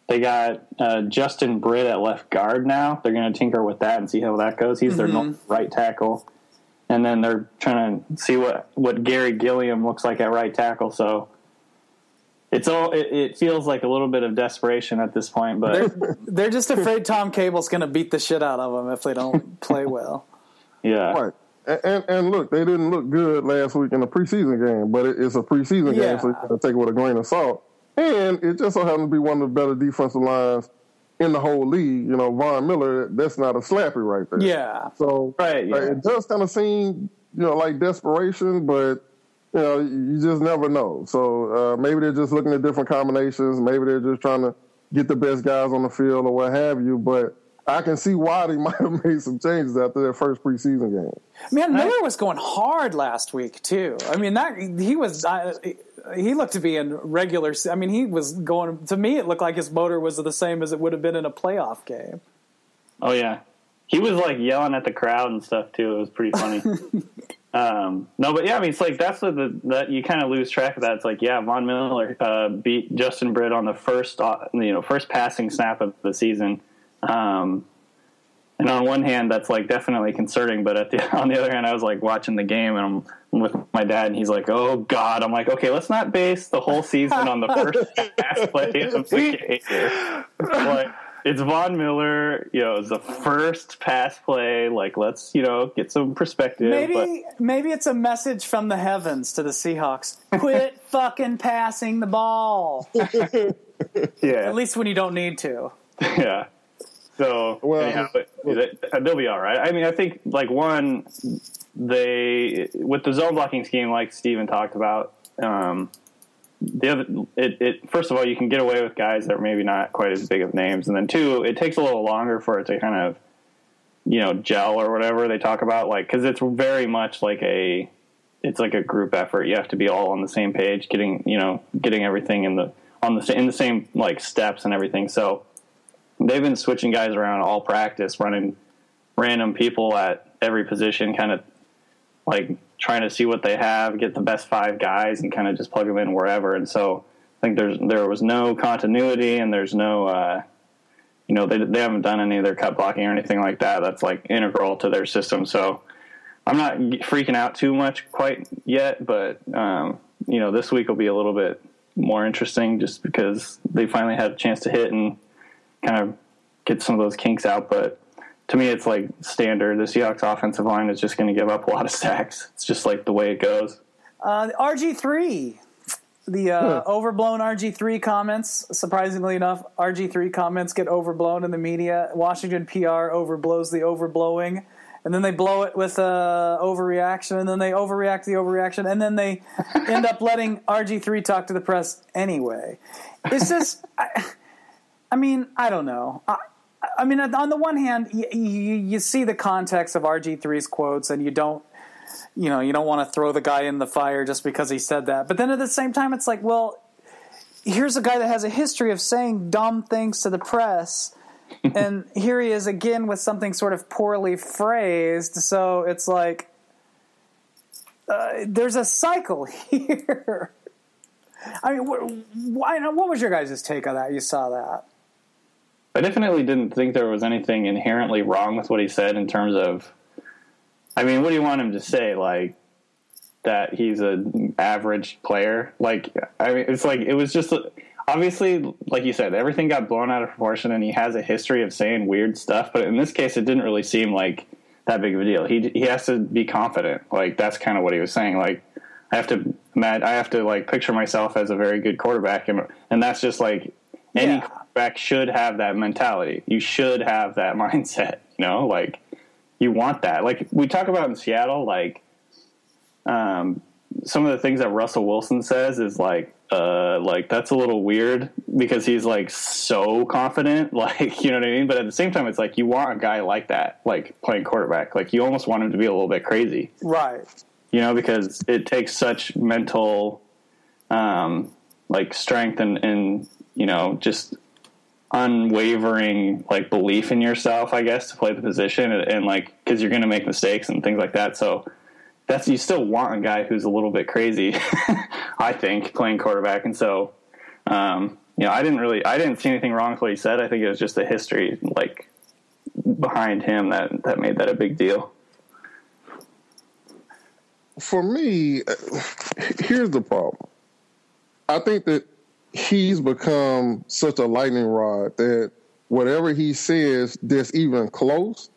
They got uh, Justin Britt at left guard now. They're going to tinker with that and see how that goes. He's their right tackle, and then they're trying to see what what Gary Gilliam looks like at right tackle. So it's all it, it feels like a little bit of desperation at this point, but they're, they're just afraid Tom Cable's going to beat the shit out of them if they don't play well. Yeah, Right. And, and, and look, they didn't look good last week in the preseason game, but it, it's a preseason Yeah. game, so you got to take it with a grain of salt. And it just so happens to be one of the better defensive lines in the whole league. You know, Von Miller, that's not a slappy right there. Yeah, So Right, like, yeah. it does kind of seem, you know, like desperation, but you know, you just never know. So uh, maybe they're just looking at different combinations. Maybe they're just trying to get the best guys on the field or what have you. But I can see why they *laughs* might have made some changes after their first preseason game. Man, Miller was going hard last week too. I mean, that he was. Uh, he looked to be in regular. I mean, he was going. To me, it looked like his motor was the same as it would have been in a playoff game. Oh yeah, he was like yelling at the crowd and stuff too. It was pretty funny. *laughs* um, no, but yeah, I mean, it's like that's what the that you kind of lose track of that. It's like yeah, Von Miller uh, beat Justin Britt on the first uh, you know first passing snap of the season. Um, and on one hand, that's like definitely concerning, but the, *laughs* on the other hand, I was like watching the game and I'm with my dad, and he's like, "Oh God!" I'm like, "Okay, let's not base the whole season on the first *laughs* pass play of the game." Like, it's Von Miller, you know, it's the first pass play. Like, let's you know get some perspective. Maybe but, maybe it's a message from the heavens to the Seahawks: quit *laughs* fucking passing the ball. yeah, at least when you don't need to. Yeah. So well, anyhow, they'll be all right. I mean, I think like one, they with the zone blocking scheme, like Steven talked about. Um, the other, it, it first of all, you can get away with guys that are maybe not quite as big of names, and then two, it takes a little longer for it to kind of, you know, gel or whatever they talk about, like because it's very much like a, it's like a group effort. You have to be all on the same page, getting you know, getting everything in the on the in the same like steps and everything. So they've been switching guys around all practice, running random people at every position, kind of like trying to see what they have, get the best five guys, and kind of just plug them in wherever. And so I think there's there was no continuity, and there's no uh, you know they they haven't done any of their cut blocking or anything like that. That's like integral to their system. So I'm not freaking out too much quite yet, but um, you know this week will be a little bit more interesting just because they finally had a chance to hit and kind of get some of those kinks out. But to me, it's like standard. The Seahawks offensive line is just going to give up a lot of sacks. It's just like the way it goes. Uh, RG three, the uh, overblown RG three comments. Surprisingly enough, RG three comments get overblown in the media. Washington PR overblows the overblowing. And then they blow it with uh, overreaction, and then they overreact the overreaction, and then they *laughs* end up letting RG3 talk to the press anyway. It's just. I, I mean, I don't know. I, I mean, on the one hand, you, you, you see the context of RG3's quotes, and you don't, you know, you don't want to throw the guy in the fire just because he said that. But then at the same time, it's like, well, here's a guy that has a history of saying dumb things to the press. *laughs* and here he is again with something sort of poorly phrased. So it's like uh, there's a cycle *laughs* here. I mean, why, what was your guys' take on that? You saw that. I definitely didn't think there was anything inherently wrong with what he said in terms of. I mean, what do you want him to say? Like that he's an average player? Like, I mean, it's like it was just obviously, like you said, everything got blown out of proportion, and he has a history of saying weird stuff. But in this case, it didn't really seem like that big of a deal. He he has to be confident. Like that's kind of what he was saying. Like I have to, I have to like picture myself as a very good quarterback, and and that's just like any yeah quarterback should have that mentality. You should have that *laughs* mindset. You know, like you want that. Like we talk about in Seattle, like um, some of the things that Russell Wilson says is like, uh, like that's a little weird because he's like so confident, *laughs* like you know what I mean. But at the same time, it's like you want a guy like that, like playing quarterback. Like you almost want him to be a little bit crazy, right? You know, because it takes such mental, um, like strength and and you know just unwavering like belief in yourself, I guess, to play the position and, and like because you're going to make mistakes and things like that. So that's you still want a guy who's a little bit crazy, *laughs* I think, playing quarterback. And so, um, you know, I didn't really, I didn't see anything wrong with what he said. I think it was just the history like behind him that that made that a big deal. For me, uh, here's the problem. I think that he's become such a lightning rod that whatever he says that's even close,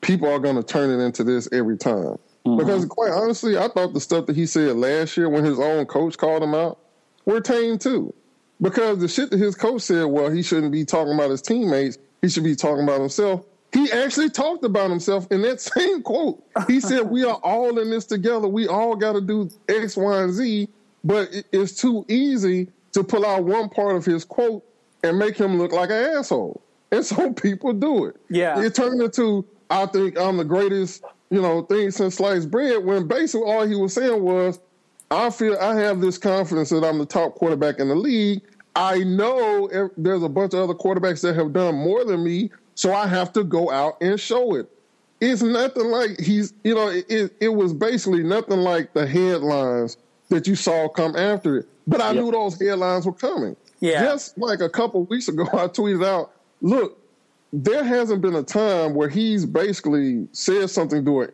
people are going to turn it into this every time. Mm-hmm. Because quite honestly, I thought the stuff that he said last year when his own coach called him out were tame too. Because the shit that his coach said, well, he shouldn't be talking about his teammates, he should be talking about himself. He actually talked about himself in that *laughs* same quote. He said, We are all in this together. We all got to do X, Y, and Z, but it's too easy to pull out one part of his quote and make him look like an asshole. And *laughs* so people do it. Yeah. It turned into, I think I'm the greatest, you know, thing since sliced bread, when basically all he was saying was, I feel I have this confidence that I'm the top quarterback in the league. I know there's a bunch of other quarterbacks that have done more than me, so I have to go out and show it. It's nothing like he's, you know, it, it was basically nothing like the headlines that you saw come after it. But I yep. knew those headlines were coming. Yeah. Just like a couple weeks ago, *laughs* I tweeted out, look, there hasn't been a time where he's basically said something during,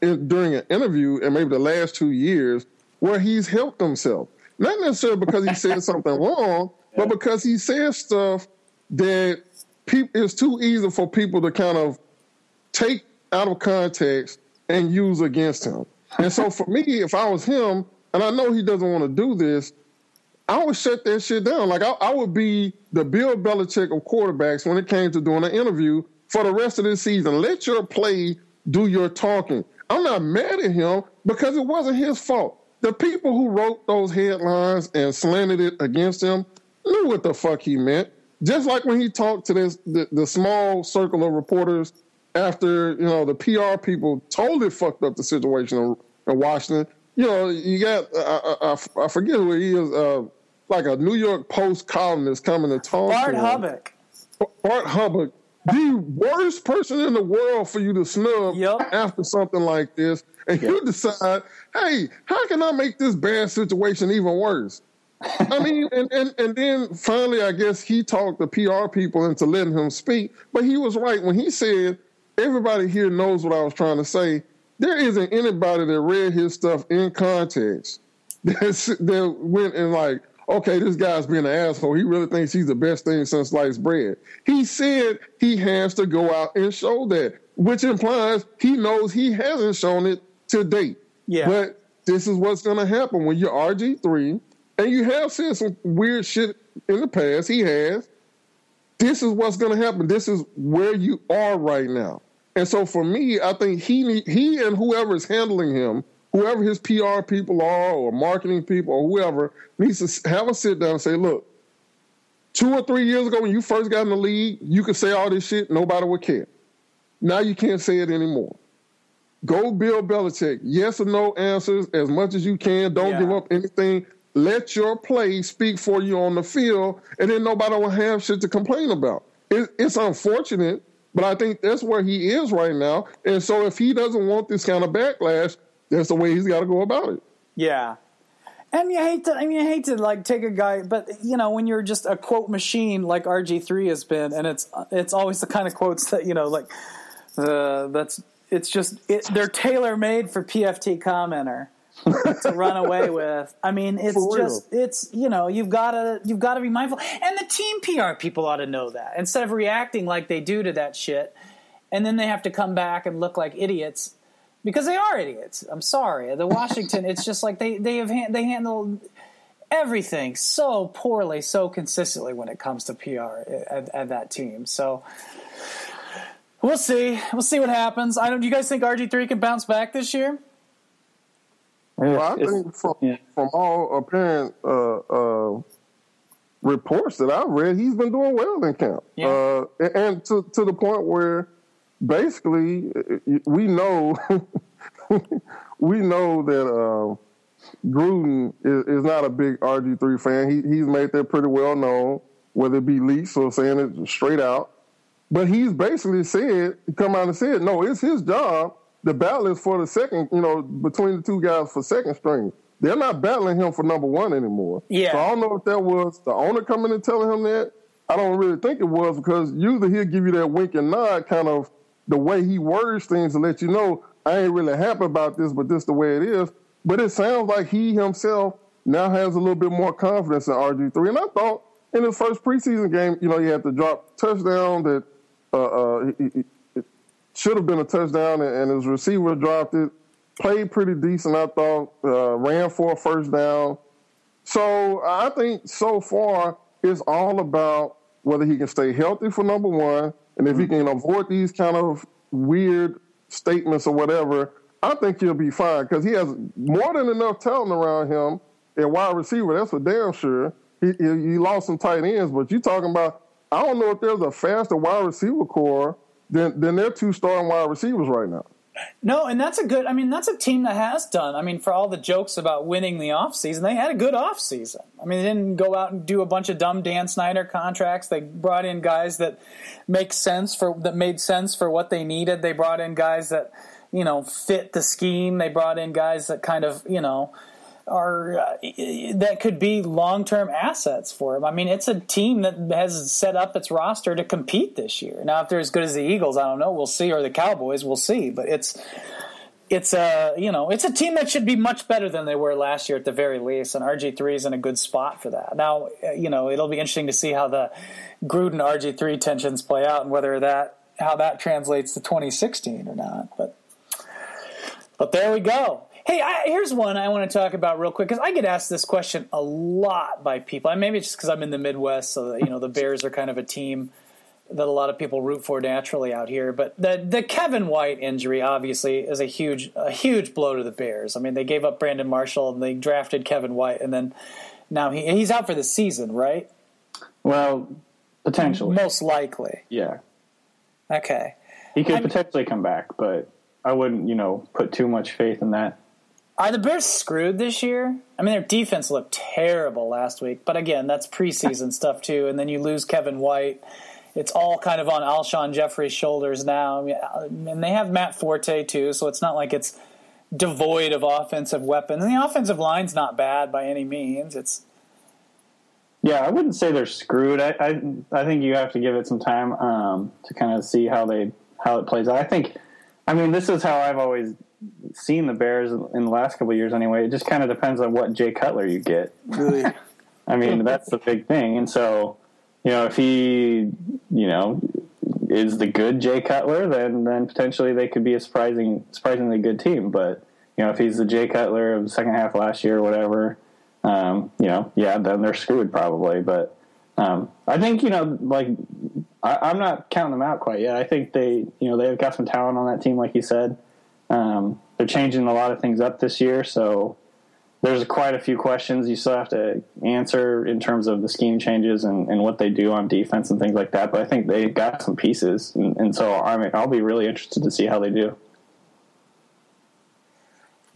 during an interview, and maybe the last two years, where he's helped himself. Not necessarily because he said *laughs* something wrong, yeah. but because he says stuff that pe- it's too easy for people to kind of take out of context and use against him. And so for me, if I was him, and I know he doesn't want to do this, I would shut that shit down. Like I, I, would be the Bill Belichick of quarterbacks when it came to doing an interview for the rest of this season. Let your play do your talking. I'm not mad at him because it wasn't his fault. The people who wrote those headlines and slanted it against him knew what the fuck he meant. Just like when he talked to this the, the small circle of reporters after you know the PR people totally fucked up the situation in Washington. You know, you got I, I, I forget who he is. Uh, like a New York Post columnist coming to talk Bart to Hubbuch. Bart Hubbuch, the worst person in the world for you to snub yep. after something like this, and yep. you decide, hey, how can I make this bad situation even worse? I mean, *laughs* and, and, and then finally, I guess he talked the PR people into letting him speak. But he was right when he said, everybody here knows what I was trying to say. There isn't anybody that read his stuff in context that, that went and like, okay, this guy's being an asshole. He really thinks he's the best thing since sliced bread. He said he has to go out and show that, which implies he knows he hasn't shown it to date. Yeah. But this is what's going to happen when you're RG3 and you have said some weird shit in the past. He has. This is what's going to happen. This is where you are right now. And so for me, I think he he and whoever is handling him whoever his PR people are or marketing people or whoever needs to have a sit down and say, look, two or three years ago when you first got in the league, you could say all this shit, nobody would care. Now you can't say it anymore. Go Bill Belichick. Yes or no answers as much as you can. Don't yeah. give up anything. Let your play speak for you on the field, and then nobody will have shit to complain about. It, it's unfortunate, but I think that's where he is right now. And so if he doesn't want this kind of backlash, that's the way he's got to go about it. Yeah. And you hate to, I mean, you hate to like take a guy, but you know, when you're just a quote machine like RG3 has been, and it's it's always the kind of quotes that you know, like uh, that's it's just it, they're tailor made for PFT commenter *laughs* to run away with. I mean, it's just it's you know you've got to you've got to be mindful, and the team PR people ought to know that instead of reacting like they do to that shit, and then they have to come back and look like idiots because they are idiots. I'm sorry. The *laughs* Washington, it's just like they they have they handle everything so poorly, so consistently when it comes to PR at, at that team. So we'll see. We'll see what happens. I don't. Do you guys think RG three can bounce back this year? Well, I think from yeah. from all apparent uh, uh, reports that I've read, he's been doing well in camp, yeah. uh, and to to the point where basically, we know *laughs* we know that uh, Gruden is, is, not a big RG three fan. He, he's made that pretty well known, whether it be leaks or saying it straight out. But he's basically said, come out and said, no, it's his job. The battle is for the second, you know, between the two guys for second string. They're not battling him for number one anymore. Yeah. So I don't know if that was the owner coming and telling him that. I don't really think it was because usually he'll give you that wink and nod kind of the way he words things to let you know I ain't really happy about this, but this the way it is. But it sounds like he himself now has a little bit more confidence in RG3. And I thought in his first preseason game, you know, he had to drop touchdown that uh, uh, should have been a touchdown, and his receiver dropped it. Played pretty decent, I thought. Uh, ran for a first down. So I think so far it's all about whether he can stay healthy for number one and if he can avoid these kind of weird statements or whatever, I think he'll be fine because he has more than enough talent around him at wide receiver. That's for damn sure. He, he, he lost some tight ends, but you're talking about I don't know if there's a faster wide receiver core than their two starting wide receivers right now. No, and that's a good. I mean, that's a team that has done. I mean, for all the jokes about winning the offseason, they had a good offseason. I mean, they didn't go out and do a bunch of dumb Dan Snyder contracts. They brought in guys that make sense for that made sense for what they needed. They brought in guys that you know fit the scheme. They brought in guys that kind of you know are uh, that could be long term assets for him. I mean, it's a team that has set up its roster to compete this year. Now, if they're as good as the Eagles, I don't know. We'll see, or the Cowboys, we'll see. But it's it's a you know it's a team that should be much better than they were last year at the very least, and RG three is in a good spot for that. Now, uh, you know it'll be interesting to see how the Gruden RG three tensions play out and whether that how that translates to 2016 or not. But but there we go. Hey, I, here's one I want to talk about real quick because I get asked this question a lot by people. And maybe it's just because I'm in the Midwest, so that, you know the Bears are kind of a team that a lot of people root for naturally out here. But the the Kevin White injury obviously is a huge a huge blow to the Bears. I mean, they gave up Brandon Marshall and they drafted Kevin White, and then now he he's out for the season, right? Well, potentially, most likely. Yeah. Okay. He could I'm, potentially come back, but I wouldn't, you know, put too much faith in that. Are the Bears screwed this year? I mean, their defense looked terrible last week, but again, that's preseason *laughs* stuff too. And then you lose Kevin White. It's all kind of on Alshon Jeffery's shoulders now. Uh, and they have Matt Forte too, so it's not like it's devoid of offensive weapons. And the offensive line's not bad by any means. It's yeah, I wouldn't say they're screwed. I I, I think you have to give it some time um, to kind of see how they how it plays out. I think, I mean, this is how I've always seen the Bears in the last couple years anyway. It just kind of depends on what Jay Cutler you get. Really? *laughs* I mean, that's the big thing. And so, you know, if he, you know, is the good Jay Cutler, then then potentially they could be a surprising, surprisingly good team. But you know, if he's the Jay Cutler of the second half last year or whatever, um, you know, yeah, then they're screwed probably. But um, I think you know, like I, am not counting them out quite yet. I think they, you know, they've got some talent on that team, like you said. Um, they're changing a lot of things up this year, so there's quite a few questions you still have to answer in terms of the scheme changes and, and what they do on defense and things like that. But I think they've got some pieces, and, and so I mean, I'll be really interested to see how they do.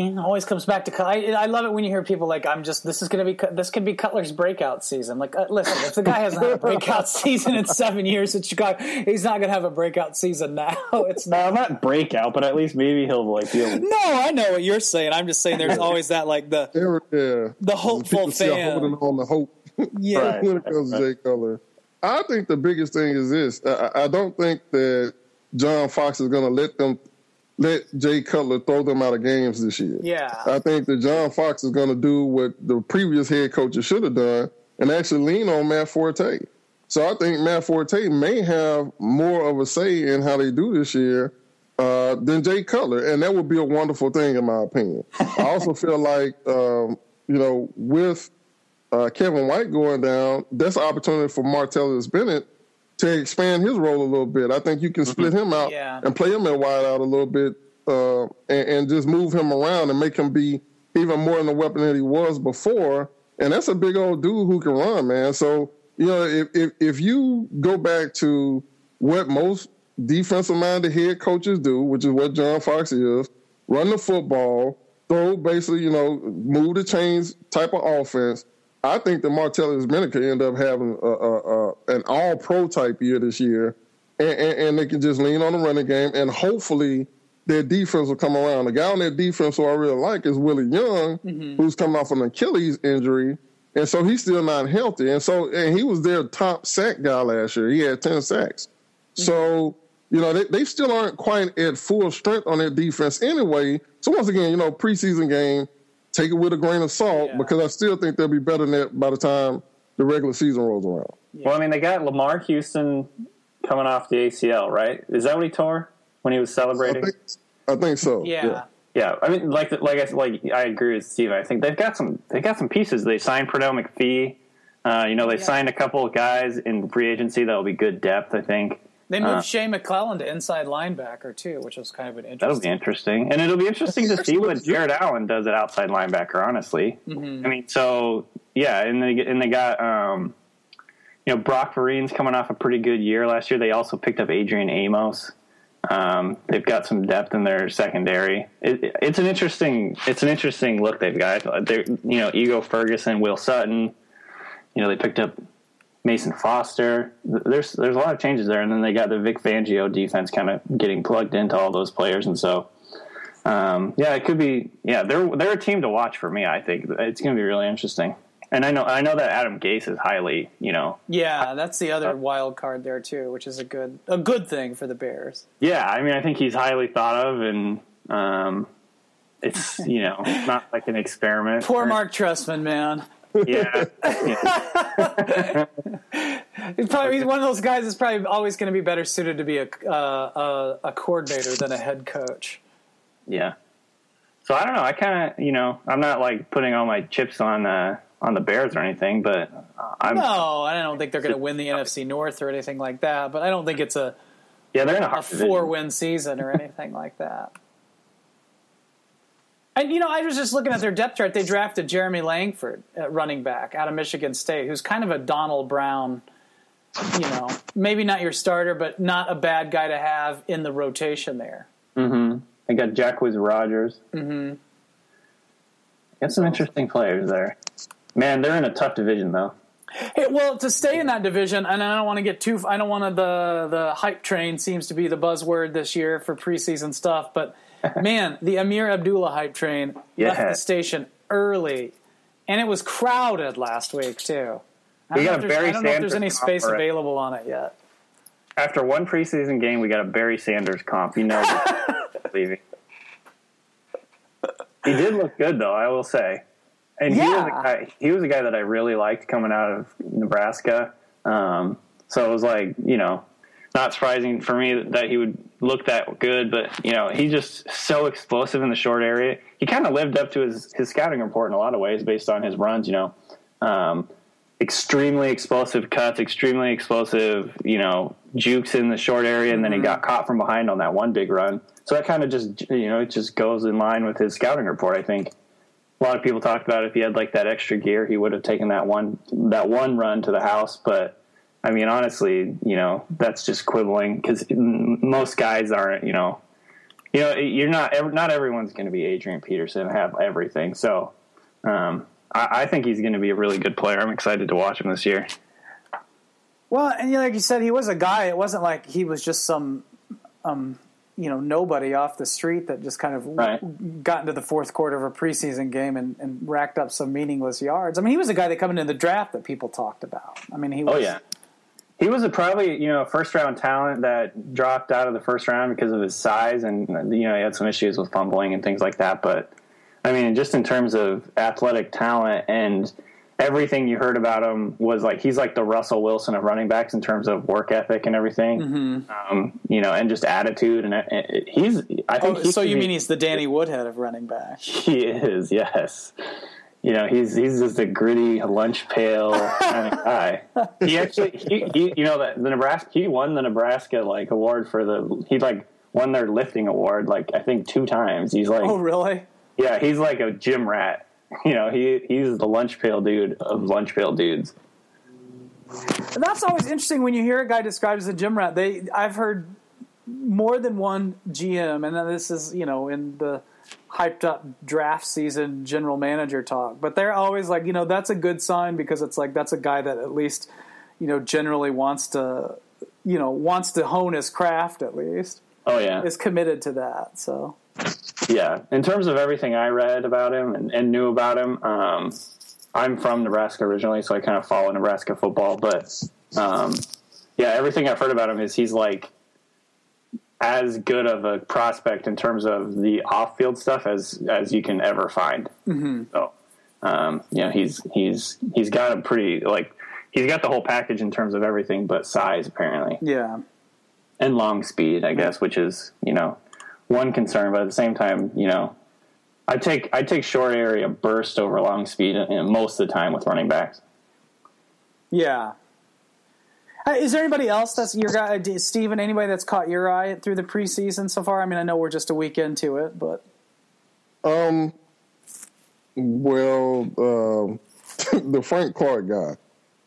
It always comes back to I, I love it when you hear people like I'm just this is going to be this could be Cutler's breakout season. Like uh, listen, if the guy hasn't had a breakout *laughs* season in seven years in Chicago, he's not going to have a breakout season now. *laughs* It's no, not breakout, but at least maybe he'll like be. Able- no, I know what you're saying. I'm just saying there's always that like the yeah. the hopeful fan holding on the hope. *laughs* Yeah, right, when it comes right. to Jay Cutler, I think the biggest thing is this. I, I don't think that John Fox is going to let them let Jay Cutler throw them out of games this year. Yeah. I think that John Fox is going to do what the previous head coaches should have done and actually lean on Matt Forte. So I think Matt Forte may have more of a say in how they do this year uh, than Jay Cutler, and that would be a wonderful thing in my opinion. I also feel like um, you know with uh, Kevin White going down, that's an opportunity for Martellus Bennett to expand his role a little bit. I think you can split him out yeah. and play him in wide out a little bit, uh, and, and, just move him around and make him be even more than the weapon that he was before. And that's a big old dude who can run, man. So you know, if if, if you go back to what most defensive minded head coaches do, which is what John Fox is, run the football, throw basically, you know, move the chains type of offense I think that Martellus Bennett could end up having a, a, a, an all pro type year this year, and, and, and, they can just lean on the running game, and hopefully their defense will come around. The guy on their defense who I really like is Willie Young, mm-hmm. who's coming off an Achilles injury, and so he's still not healthy. And so and he was their top sack guy last year. He had ten sacks. Mm-hmm. So you know they, they still aren't quite at full strength on their defense anyway. So once again, you know preseason game take it with a grain of salt yeah. because I still think they'll be better than that by the time the regular season rolls around. Yeah. Well, I mean, they got Lamar Houston coming off the ACL, right? Is that what he tore when he was celebrating? I think, I think so. Yeah. yeah. yeah. I mean, like, like I like I agree with Steve. I think they've got some they got some pieces. They signed Pernell McPhee. Uh, you know, they signed a couple of guys in free agency that will be good depth. I think. They moved uh, Shea McClellin to inside linebacker too, which was kind of an interesting. That'll be interesting, and it'll be interesting to see what Jared Allen does at outside linebacker. Honestly, mm-hmm. I mean, so yeah, and they and they got um, you know, Brock Vereen's coming off a pretty good year last year. They also picked up Adrian Amos. Um, they've got some depth in their secondary. It, it's an interesting, it's an interesting look they've got. They're, you know, Ego Ferguson, Will Sutton. You know, they picked up Mason Foster. There's there's a lot of changes there, and then they got the Vic Fangio defense kind of getting plugged into all those players, and so um, yeah, it could be. Yeah, they're they're a team to watch for me. I think it's going to be really interesting. And I know I know that Adam Gase is highly, you know. Yeah, that's the other wild card there too, which is a good a good thing for the Bears. Yeah, I mean, I think he's highly thought of, and um, it's you know not like an experiment. Poor Mark Trestman, man. Yeah. yeah. *laughs* he's probably he's one of those guys that's probably always going to be better suited to be a, uh, a a coordinator than a head coach. Yeah. So I don't know. I kind of you know I'm not like putting all my chips on. Uh, on the Bears or anything, but I'm no, I don't think they're going to win the NFC North or anything like that. But I don't think it's a yeah, they're in a, a four win season or anything like that. And you know, I was just looking at their depth chart. They drafted Jeremy Langford at running back out of Michigan State, who's kind of a Donald Brown. You know, maybe not your starter, but not a bad guy to have in the rotation there. Mm-hmm. I got Jacquizz Rodgers. Mm-hmm. Got some interesting players there. Man, they're in a tough division though. Hey, well, to stay in that division, and I don't want to get too. I don't want to. The the hype train seems to be the buzzword this year for preseason stuff. But *laughs* man, the Ameer Abdullah hype train Yeah. left the station early, and it was crowded last week too. I We got a Barry I don't know if there's Sanders any space already. available on it yet. After one preseason game, we got a Barry Sanders comp. You know, *laughs* leaving. He did look good though, I will say. And he was a guy. He was a guy that I really liked coming out of Nebraska. Um, so it was like you know, not surprising for me that he would look that good. But you know, he's just so explosive in the short area. He kind of lived up to his his scouting report in a lot of ways based on his runs. You know, um, extremely explosive cuts, extremely explosive, you know, jukes in the short area, and then he got caught from behind on that one big run. So that kind of just, you know, it just goes in line with his scouting report. I think a lot of people talked about if he had like that extra gear, he would have taken that one that one run to the house. But I mean, honestly, you know, that's just quibbling because most guys aren't, you know. You know, you're not. Not everyone's going to be Adrian Peterson and have everything. So, um, I, I think he's going to be a really good player. I'm excited to watch him this year. Well, and you know, like you said, he was a guy. It wasn't like he was just some, um, you know, nobody off the street that just kind of Right. got into the fourth quarter of a preseason game and, and racked up some meaningless yards. I mean, he was a guy that coming into the draft that people talked about. I mean, he was. Oh yeah, he was a probably you know first round talent that dropped out of the first round because of his size, and you know he had some issues with fumbling and things like that. But I mean, just in terms of athletic talent and everything you heard about him was like he's like the Russell Wilson of running backs in terms of work ethic and everything. Um, you know, and just attitude. And uh, he's I think. Oh, so you be- mean he's the Danny Woodhead of running back? He is, yes. You know, he's he's just a gritty lunch pail kind of guy. *laughs* He actually, he, he you know, the, the Nebraska, he won the Nebraska like award for the he like won their lifting award like I think two times. He's like, Oh, really? yeah, he's like a gym rat. You know, he he's the lunch pail dude of lunch pail dudes. And that's always interesting when you hear a guy described as a gym rat. They, I've heard more than one GM, and this is you know in the hyped up draft season general manager talk, but they're always like, you know, that's a good sign because it's like that's a guy that at least you know generally wants to you know wants to hone his craft at least Oh yeah, is committed to that. So yeah. In terms of everything I read about him and, and knew about him, um, I'm from Nebraska originally, so I kind of follow Nebraska football. But um, yeah, everything I've heard about him is he's like as good of a prospect in terms of the off-field stuff as as you can ever find. Mm-hmm. So um, you know, he's he's he's got a pretty like he's got the whole package in terms of everything but size apparently yeah, and long speed, I guess, which is you know one concern. But at the same time, you know, I take I take short area burst over long speed you know, most of the time with running backs. yeah. Uh, Is there anybody else that's your guy, uh, Steven? Anybody that's caught your eye through the preseason so far? I mean, I know we're just a week into it, but Um, well, um, *laughs* the Frank Clark guy.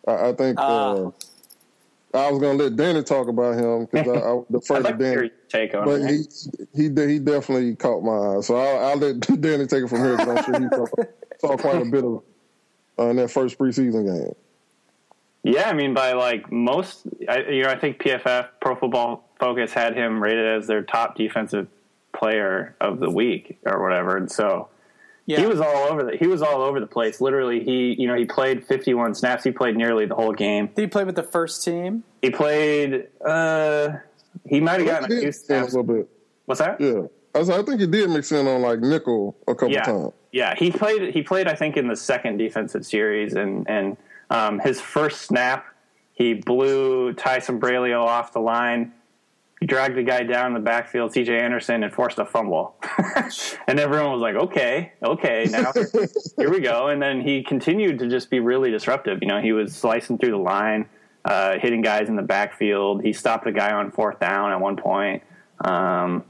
I, I think Ah. uh, I was going to let Danny talk about him because I, I defer *laughs* I'd like to Danny. take on But it. he he he definitely caught my eye, so I'll, I'll let *laughs* Danny take it from here. 'cause I'm sure he saw, saw quite a bit of uh, in that first preseason game. Yeah, I mean, by like most, I, you know, I think PFF Pro Football Focus had him rated as their top defensive player of the week or whatever, and so Yeah. he was all over the he was all over the place. Literally, he you know he played 51 snaps. He played nearly the whole game. Did he play with the first team? He played. uh He might have gotten a few mix in a snaps. little bit. What's that? Yeah, I, was, I think he did mix in on like nickel a couple yeah, times. yeah. He played. He played. I think in the second defensive series, and and um, his first snap, he blew Ty Sambrailo off the line. He dragged the guy down in the backfield, C.J. Anderson, and forced a fumble. *laughs* and everyone was like, "Okay, okay, now *laughs* here we go." And then he continued to just be really disruptive. You know, he was slicing through the line, uh, hitting guys in the backfield. He stopped a guy on fourth down at one point. Um,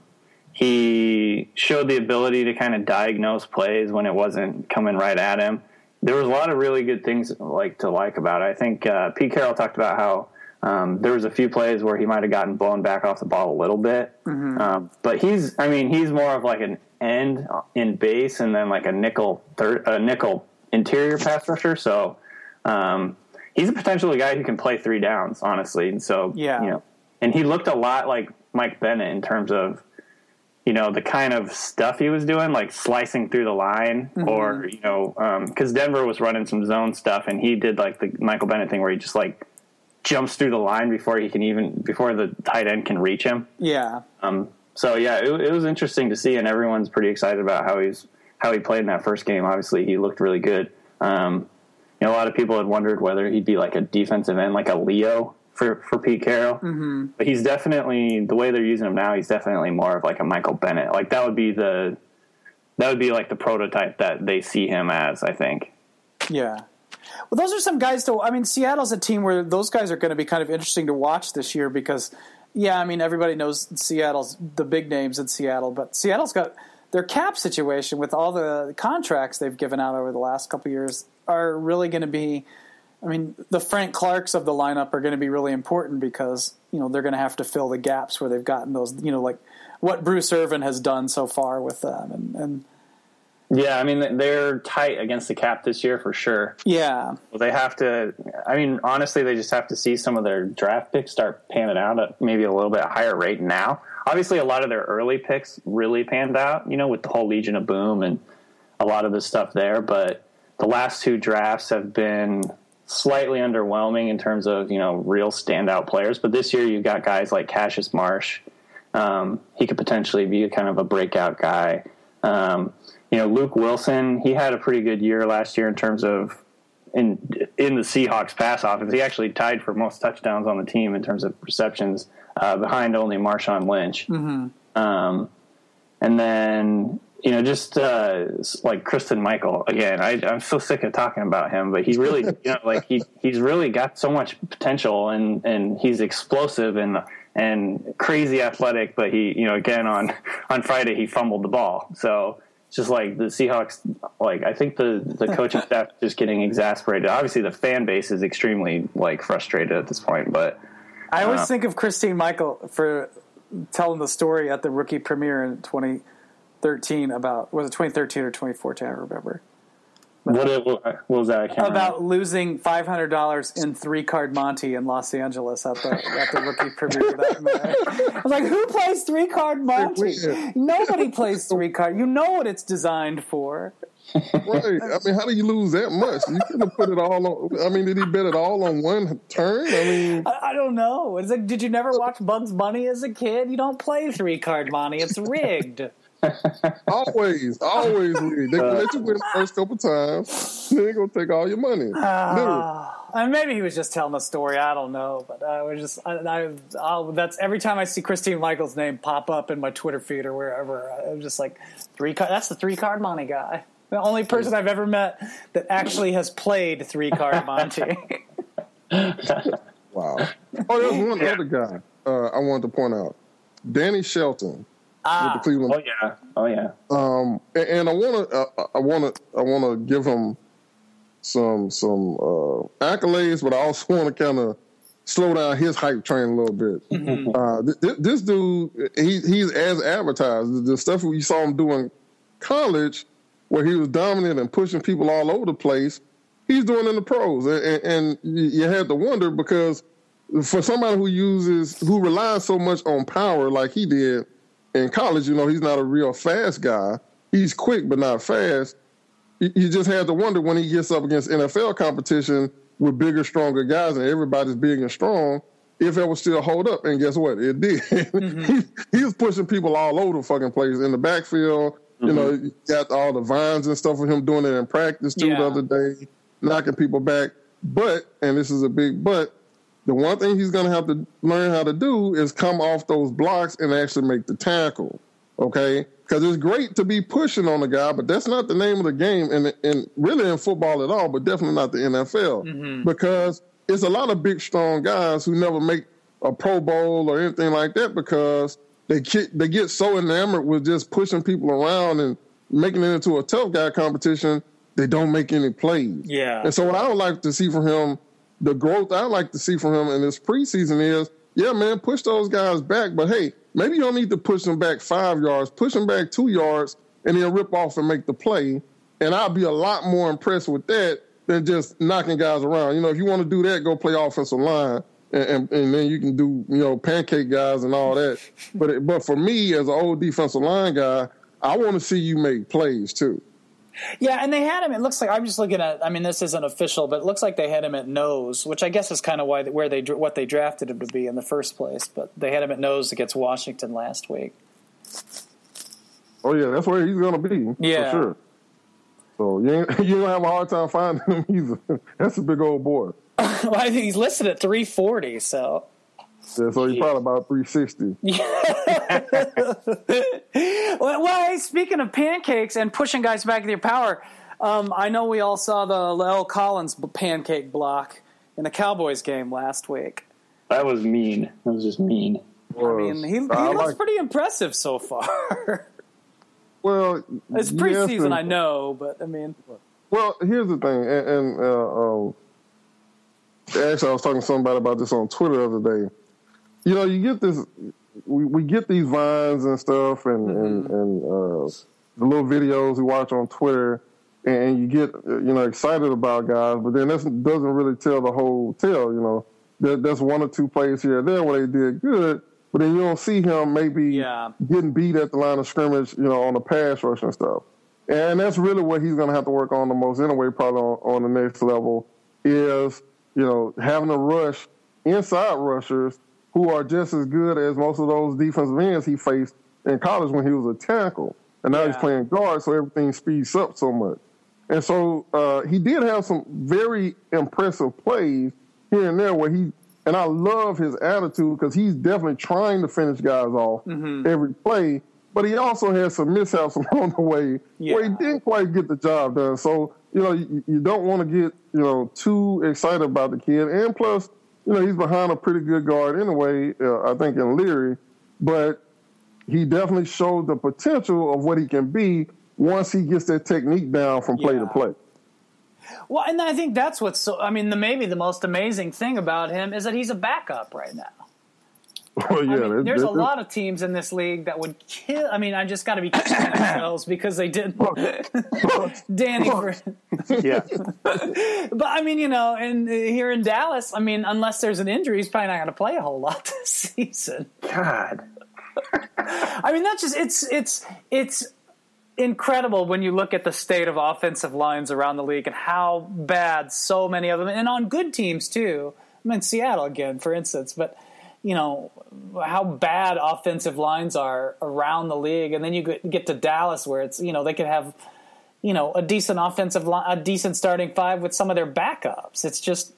he showed the ability to kind of diagnose plays when it wasn't coming right at him. There was a lot of really good things like to like about it. I think uh, Pete Carroll talked about how um, there was a few plays where he might have gotten blown back off the ball a little bit, um, but he's I mean he's more of like an end in base and then like a nickel third a nickel interior pass rusher. So um, he's a potential guy who can play three downs, honestly. And so Yeah. you know, and he looked a lot like Mike Bennett in terms of you know the kind of stuff he was doing, like slicing through the line, or you know, because Denver was running some zone stuff, and he did like the Michael Bennett thing where he just like jumps through the line before he can even before the tight end can reach him. Yeah. Um, so yeah, it, it was interesting to see, and everyone's pretty excited about how he's how he played in that first game. Obviously, he looked really good. Um, you know, a lot of people had wondered whether he'd be like a defensive end, like a Leo for for Pete Carroll. Mm-hmm. But he's definitely the way they're using him now. He's definitely more of like a Michael Bennett. Like that would be the that would be like the prototype that they see him as. I think. Yeah. Well, those are some guys to. I mean, Seattle's a team where those guys are going to be kind of interesting to watch this year because, yeah, I mean, everybody knows Seattle's the big names in Seattle, but Seattle's got their cap situation with all the contracts they've given out over the last couple of years are really going to be. I mean, the Frank Clarks of the lineup are going to be really important because you know they're going to have to fill the gaps where they've gotten those. You know, like what Bruce Irvin has done so far with them, and, and Yeah, I mean they're tight against the cap this year for sure. yeah, Well, they have to. I mean, honestly, they just have to see some of their draft picks start panning out at maybe a little bit higher rate now. Obviously, a lot of their early picks really panned out, you know, with the whole Legion of Boom and a lot of the stuff there. But the last two drafts have been slightly underwhelming in terms of you know real standout players. But this year, you've got guys like Cassius Marsh. Um, he could potentially be a kind of a breakout guy. Um, you know, Luke Wilson, he had a pretty good year last year in terms of in in the Seahawks pass offense. He actually tied for most touchdowns on the team in terms of receptions, uh, behind only Marshawn Lynch. Um, and then you know, just uh, like Christine Michael again. I, I'm so sick of talking about him, but he really, *laughs* you know, like he he's really got so much potential, and and he's explosive and and crazy athletic. But he, you know, again on on Friday he fumbled the ball, so it's just like the Seahawks. Like I think the the coaching *laughs* staff is just getting exasperated. Obviously, the fan base is extremely like frustrated at this point, but. I always Uh, think of Christine Michael for telling the story at the rookie premiere in 2013 about was it 2013 or 2014? I don't remember What, it, what was that? I can't remember. about losing five hundred dollars in three card Monte in Los Angeles at the at the rookie premiere that night. *laughs* I was like, who plays three card Monte? Nobody plays three card. You know what it's designed for. Right. I mean, how do you lose that much? You could have put it all on. I mean, did he bet it all on one turn? I mean, I, I don't know. It's like, did you never watch Bugs Bunny as a kid? You don't play three card Monte. It's rigged. Always, always lead. They gonna let you win the first couple times. Then they gonna take all your money. Literally. Ah, and maybe he was just telling a story. I don't know, but I was just I, I I'll, that's every time I see Christine Michaels' name pop up in my Twitter feed or wherever, I'm just like three card. That's the three card Monte guy. The only person I've ever met that actually has played three card Monte. *laughs* Wow. Oh, there's one other guy uh, I wanted to point out. Danny Shelton with the Cleveland Oh yeah, oh yeah. Um, and, and I want to, uh, I want to, I want to give him some some uh, accolades, but I also *laughs* want to kind of slow down his hype train a little bit. Mm-hmm. Uh, th- this dude, he, he's as advertised. The, stuff we saw him doing college, where he was dominant and pushing people all over the place, he's doing in the pros. And, and you had to wonder because for somebody who uses, who relies so much on power like he did in college, you know, he's not a real fast guy. He's quick, but not fast. You just had to wonder when he gets up against NFL competition with bigger, stronger guys, and everybody's big and strong, if it would still hold up. And guess what? It did. *laughs* Mm-hmm. he, he was pushing people all over the fucking place in the backfield. Mm-hmm. You know, you got all the vines and stuff with him doing it in practice too yeah. the other day, knocking people back. But, and this is a big but, the one thing he's going to have to learn how to do is come off those blocks and actually make the tackle. Okay, because it's great to be pushing on the guy, but that's not the name of the game, and and really in football at all, but definitely not the NFL, mm-hmm. because it's a lot of big, strong guys who never make a Pro Bowl or anything like that because they get they get so enamored with just pushing people around and making it into a tough guy competition, they don't make any plays. Yeah. And so what I would like to see from him, the growth I like to see from him in this preseason is, yeah, man, push those guys back, but hey Maybe you don't need to push them back five yards, push them back two yards, and then rip off and make the play. And I'll be a lot more impressed with that than just knocking guys around. You know, if you want to do that, go play offensive line. And, and, and, then you can do you know pancake guys and all that. But but for me as an old defensive line guy, I want to see you make plays too. Yeah, and they had him. It looks like I'm just looking at. I mean, this isn't official, but it looks like they had him at nose, which I guess is kind of why where they what they drafted him to be in the first place. But they had him at nose against Washington last week. Oh yeah, that's where he's going to be. Yeah, for sure. So you ain't, *laughs* you don't have a hard time finding him either. *laughs* That's a big old boy. *laughs* well, I think he's listed at 340. So yeah, so he's probably about 360. *laughs* well, well hey, speaking of pancakes and pushing guys back to their power, um, I know we all saw the La'el Collins pancake block in the Cowboys game last week. That was mean. That was just mean. I mean, he, he looks like, pretty impressive so far. *laughs* well, it's preseason, yes I know, but I mean. Well, here's the thing, and, and uh, um, actually, I was talking to somebody about this on Twitter the other day you know, you get this. We, we get these vines and stuff, and mm-hmm. and, and uh, the little videos we watch on Twitter, and you get you know excited about guys, but then that doesn't really tell the whole tale. You know, there, there's one or two plays here or there where they did good, but then you don't see him maybe yeah. getting beat at the line of scrimmage, you know, on the pass rush and stuff. And that's really what he's going to have to work on the most anyway, probably on, on the next level, is you know having to rush inside rushers who are just as good as most of those defensive ends he faced in college when he was a tackle. And now yeah. he's playing guard, so everything speeds up so much. And so uh, he did have some very impressive plays here and there where he, and I love his attitude because he's definitely trying to finish guys off mm-hmm. every play. But he also had some mishaps *laughs* along the way yeah. where he didn't quite get the job done. So, you know, you, you don't want to get, you know, too excited about the kid. And plus, you know, he's behind a pretty good guard anyway, uh, I think, in Leary, but he definitely showed the potential of what he can be once he gets that technique down from play yeah. to play. Well, and I think that's what's so, I mean, the, maybe the most amazing thing about him is that he's a backup right now. *laughs* Well, yeah, I mean, there's a lot of teams in this league that would kill. I mean, I just got to be *coughs* kicking themselves because they didn't. *laughs* Danny, for, *laughs* yeah. but I mean, you know, and here in Dallas, I mean, unless there's an injury, he's probably not going to play a whole lot this season. God. I mean, that's just it's it's it's incredible when you look at the state of offensive lines around the league and how bad so many of them, and on good teams too. I mean, Seattle again, for instance, but you know how bad offensive lines are around the league, and then you get to Dallas where it's you know they could have you know a decent offensive line, a decent starting five with some of their backups. It's just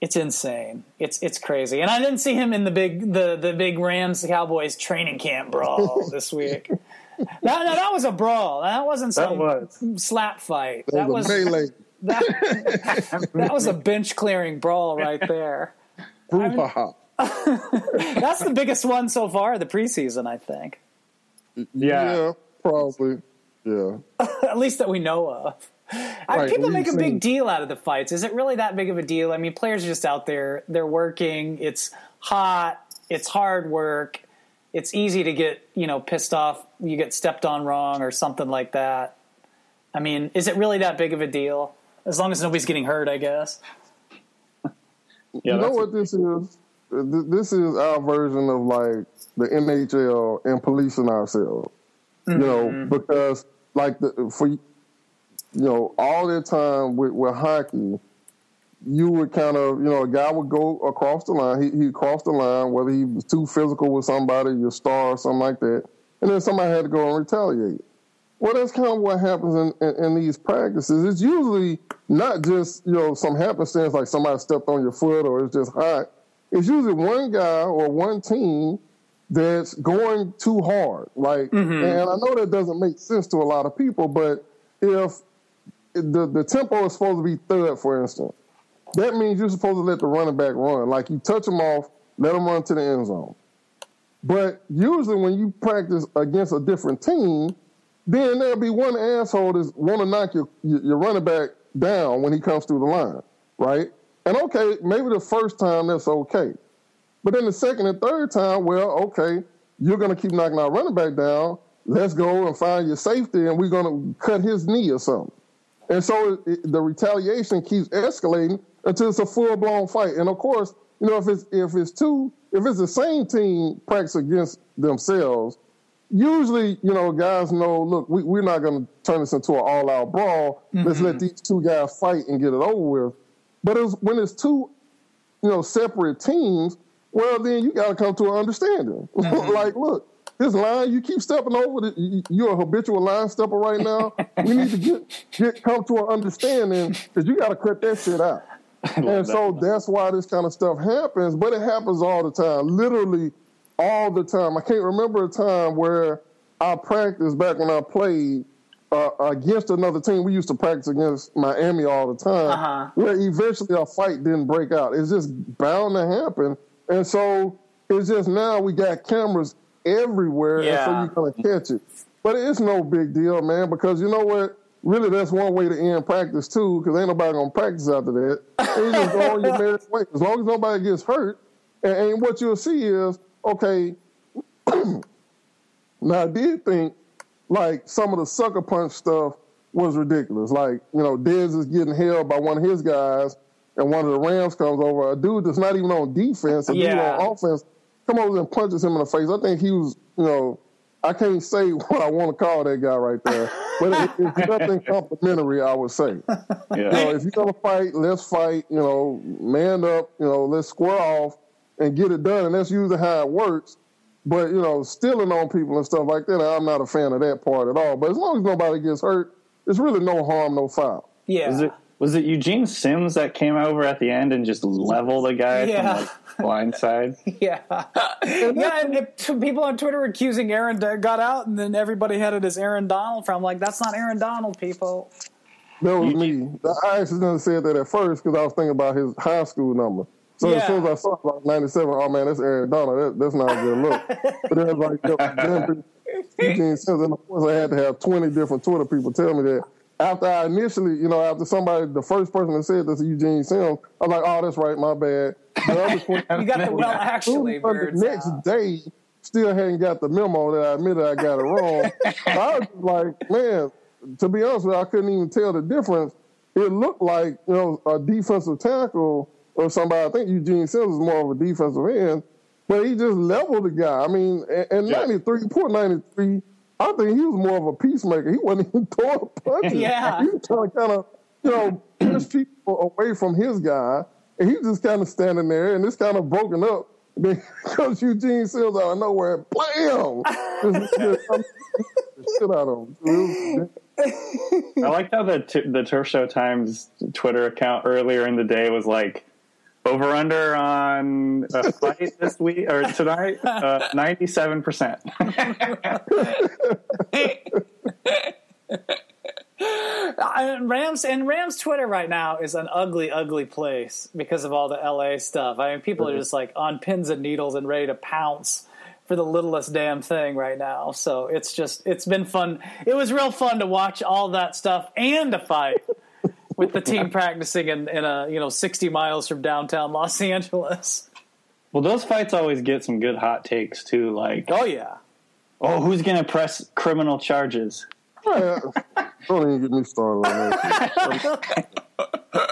it's insane. It's it's crazy. And I didn't see him in the big the the big Rams Cowboys training camp brawl *laughs* this week. no, no, that was a brawl. That wasn't some that was. slap fight. That, that was, was *laughs* that, that was a bench clearing brawl right there. *laughs* That's the biggest one so far the preseason, I think. Yeah, yeah probably. Yeah. *laughs* At least that we know of. I, people make a big deal out of the fights. Is it really that big of a deal? I mean, players are just out there, they're working, it's hot, it's hard work, it's easy to get, you know, pissed off, you get stepped on wrong or something like that. I mean, is it really that big of a deal? As long as nobody's getting hurt, I guess. Yeah, you know what a- this is? This is our version of like the NHL and policing ourselves. Mm-hmm. You know, mm-hmm. because like the, for you know all that time with, with hockey, you would kind of you know a guy would go across the line. He he crossed the line whether he was too physical with somebody, your star or something like that, and then somebody had to go and retaliate. Well, that's kind of what happens in, in, in, these practices. It's usually not just you know some happenstance like somebody stepped on your foot or it's just hot. It's usually one guy or one team that's going too hard. Like, mm-hmm. and I know that doesn't make sense to a lot of people, but if the the tempo is supposed to be third, for instance, that means you're supposed to let the running back run. Like you touch them off, let them run to the end zone. But usually when you practice against a different team, then there'll be one asshole that's want to knock your, your running back down when he comes through the line, right? And okay, maybe the first time that's okay. But then the second and third time, well, okay, you're going to keep knocking our running back down. Let's go and find your safety, and we're going to cut his knee or something. And so it, the retaliation keeps escalating until it's a full blown fight. And of course, you know, if it's if it's two, if it's the same team practice against themselves, usually, you know, guys know, look, we, we're not going to turn this into an all out brawl. Mm-hmm. Let's let these two guys fight and get it over with. But it's, when it's two, you know, separate teams, well, then you got to come to an understanding. *laughs* Mm-hmm. like, look, this line you keep stepping over, it. you're a habitual line stepper right now. we need to get, get come to an understanding because you got to cut that shit out. *laughs* And that. so that's why this kind of stuff happens, but it happens all the time, literally all the time. I can't remember a time where I practiced back when I played uh, against another team. We used to practice against Miami all the time, uh-huh. where eventually a fight didn't break out. It's just bound to happen and so it's just now we got cameras everywhere, yeah. and so you're gonna catch it. But it's no big deal, man, because you know what? Really, that's one way to end practice too, because ain't nobody gonna practice after that. And you just go on your *laughs* merry way. As long as nobody gets hurt, and, and what you'll see is, okay. *clears throat* now I did think like some of the sucker punch stuff was ridiculous. Like, you know, Dez is getting held by one of his guys and one of the Rams comes over, a dude that's not even on defense, a yeah. dude on offense, come over and punches him in the face. I think he was, you know, I can't say *laughs* what I want to call that guy right there, but it, it's *laughs* nothing complimentary, I would say. Yeah. You know, if you're gonna fight, let's fight. You know, man up. You know, let's square off and get it done. And that's usually how it works. But you know, stealing on people and stuff like that, I'm not a fan of that part at all. But as long as nobody gets hurt, it's really no harm, no foul. Yeah. Is it was it Eugene Sims that came over at the end and just leveled a guy yeah. from like blind side? *laughs* yeah, yeah. And people on Twitter were accusing Aaron Donald, and then everybody had it as Aaron Donald. From like that's not Aaron Donald, people. That was me. I actually said that at first because I was thinking about his high school number. So yeah. as soon as I saw like 97, oh man, that's Aaron Donald. That, that's not a good look. but then like, then Eugene Sims, and of course I had to have 20 different Twitter people tell me that after I initially, you know, after somebody, the first person that said this, Eugene Sims, I was like, oh, that's right, my bad. *laughs* you got the well, actually, the next out. day, still hadn't got the memo that I admitted I got it wrong. *laughs* I was like, man, to be honest with you, I couldn't even tell the difference. It looked like, you know, a defensive tackle or somebody. I think Eugene Sims is more of a defensive end, but he just leveled the guy. I mean, and, yeah. 93, poor 93, I think he was more of a peacemaker. He wasn't even *laughs* throwing punches. yeah. He was trying to kind of, you know, push people away from his guy. And he's just kind of standing there, and it's kind of broken up. *laughs* Because Eugene Sims out of nowhere, blam! shit out of him. I liked how the t- the Turf Show Times Twitter account earlier in the day was like, over under on a fight this week or tonight, uh, ninety-seven percent. *laughs* Rams and Rams Twitter right now is an ugly, ugly place because of all the LA stuff. I mean, people are just like on pins and needles and ready to pounce for the littlest damn thing right now. So it's just it's been fun. It was real fun to watch all that stuff and a fight with the team practicing in, in a you know 60 miles from downtown Los *laughs* Angeles. Well, those fights always get some good hot takes too. Like, Oh yeah. oh, who's going to press criminal charges? Yeah, don't even get me started on that.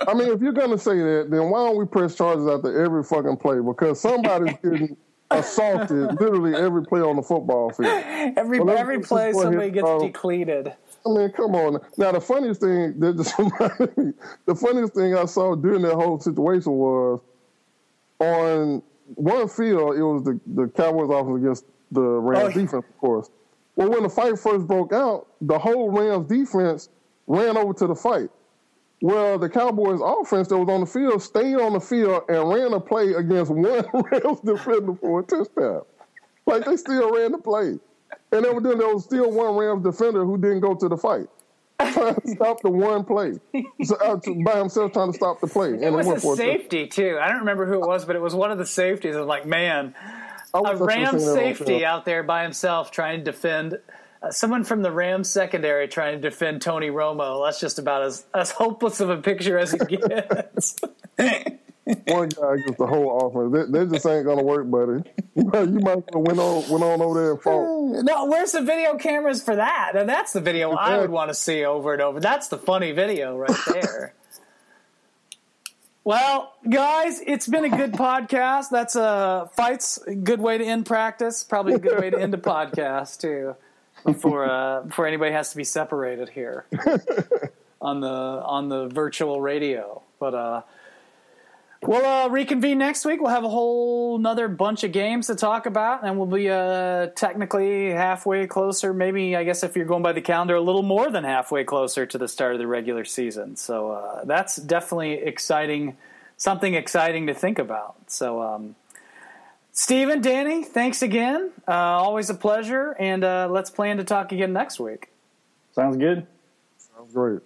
I mean, if you're gonna say that, then why don't we press charges after every fucking play? Because somebody's getting *laughs* assaulted literally every play on the football field. Every Well, every play somebody gets uh, decleated. I mean, come on. Now, the funniest thing that just *laughs* reminded me, the funniest thing I saw during that whole situation was on one field, it was the, the Cowboys offense against the Rams Oh, yeah. defense, of course. Well, when the fight first broke out, the whole Rams defense ran over to the fight. Well, the Cowboys offense that was on the field stayed on the field and ran a play against *laughs* one Rams defender for a touchdown. Like they still ran the play. And evidently there was still one Rams defender who didn't go to the fight. *laughs* Trying to stop the one play. So, uh, to- by himself trying to stop the play. And It was went a for touchdown. safety too. I don't remember who it was, but it was one of the safeties. I'm like, man, I a was just Rams saying that on safety film. out there by himself trying to defend uh, someone from the Rams secondary trying to defend Tony Romo. That's just about as as hopeless of a picture as it gets. *laughs* One guy against the whole offense. That, that just ain't gonna work, buddy. *laughs* You might, have went on went on over there and fought. no, where's the video cameras for that? And that's the video I would want to see over and over. That's the funny video right there. *laughs* Well, guys, it's been a good podcast. That's a fights, good way to end practice. Probably a good way to end a *laughs* podcast too. Before uh, before anybody has to be separated here on the on the virtual radio. But uh, we'll uh, reconvene next week. We'll have a whole another bunch of games to talk about, and we'll be uh, technically halfway closer. Maybe I guess if you're going by the calendar, a little more than halfway closer to the start of the regular season. So uh, that's definitely exciting, something exciting to think about. So. Um, Stephen, Danny, thanks again. Uh, always a pleasure, and uh, let's plan to talk again next week. Sounds good. Sounds great.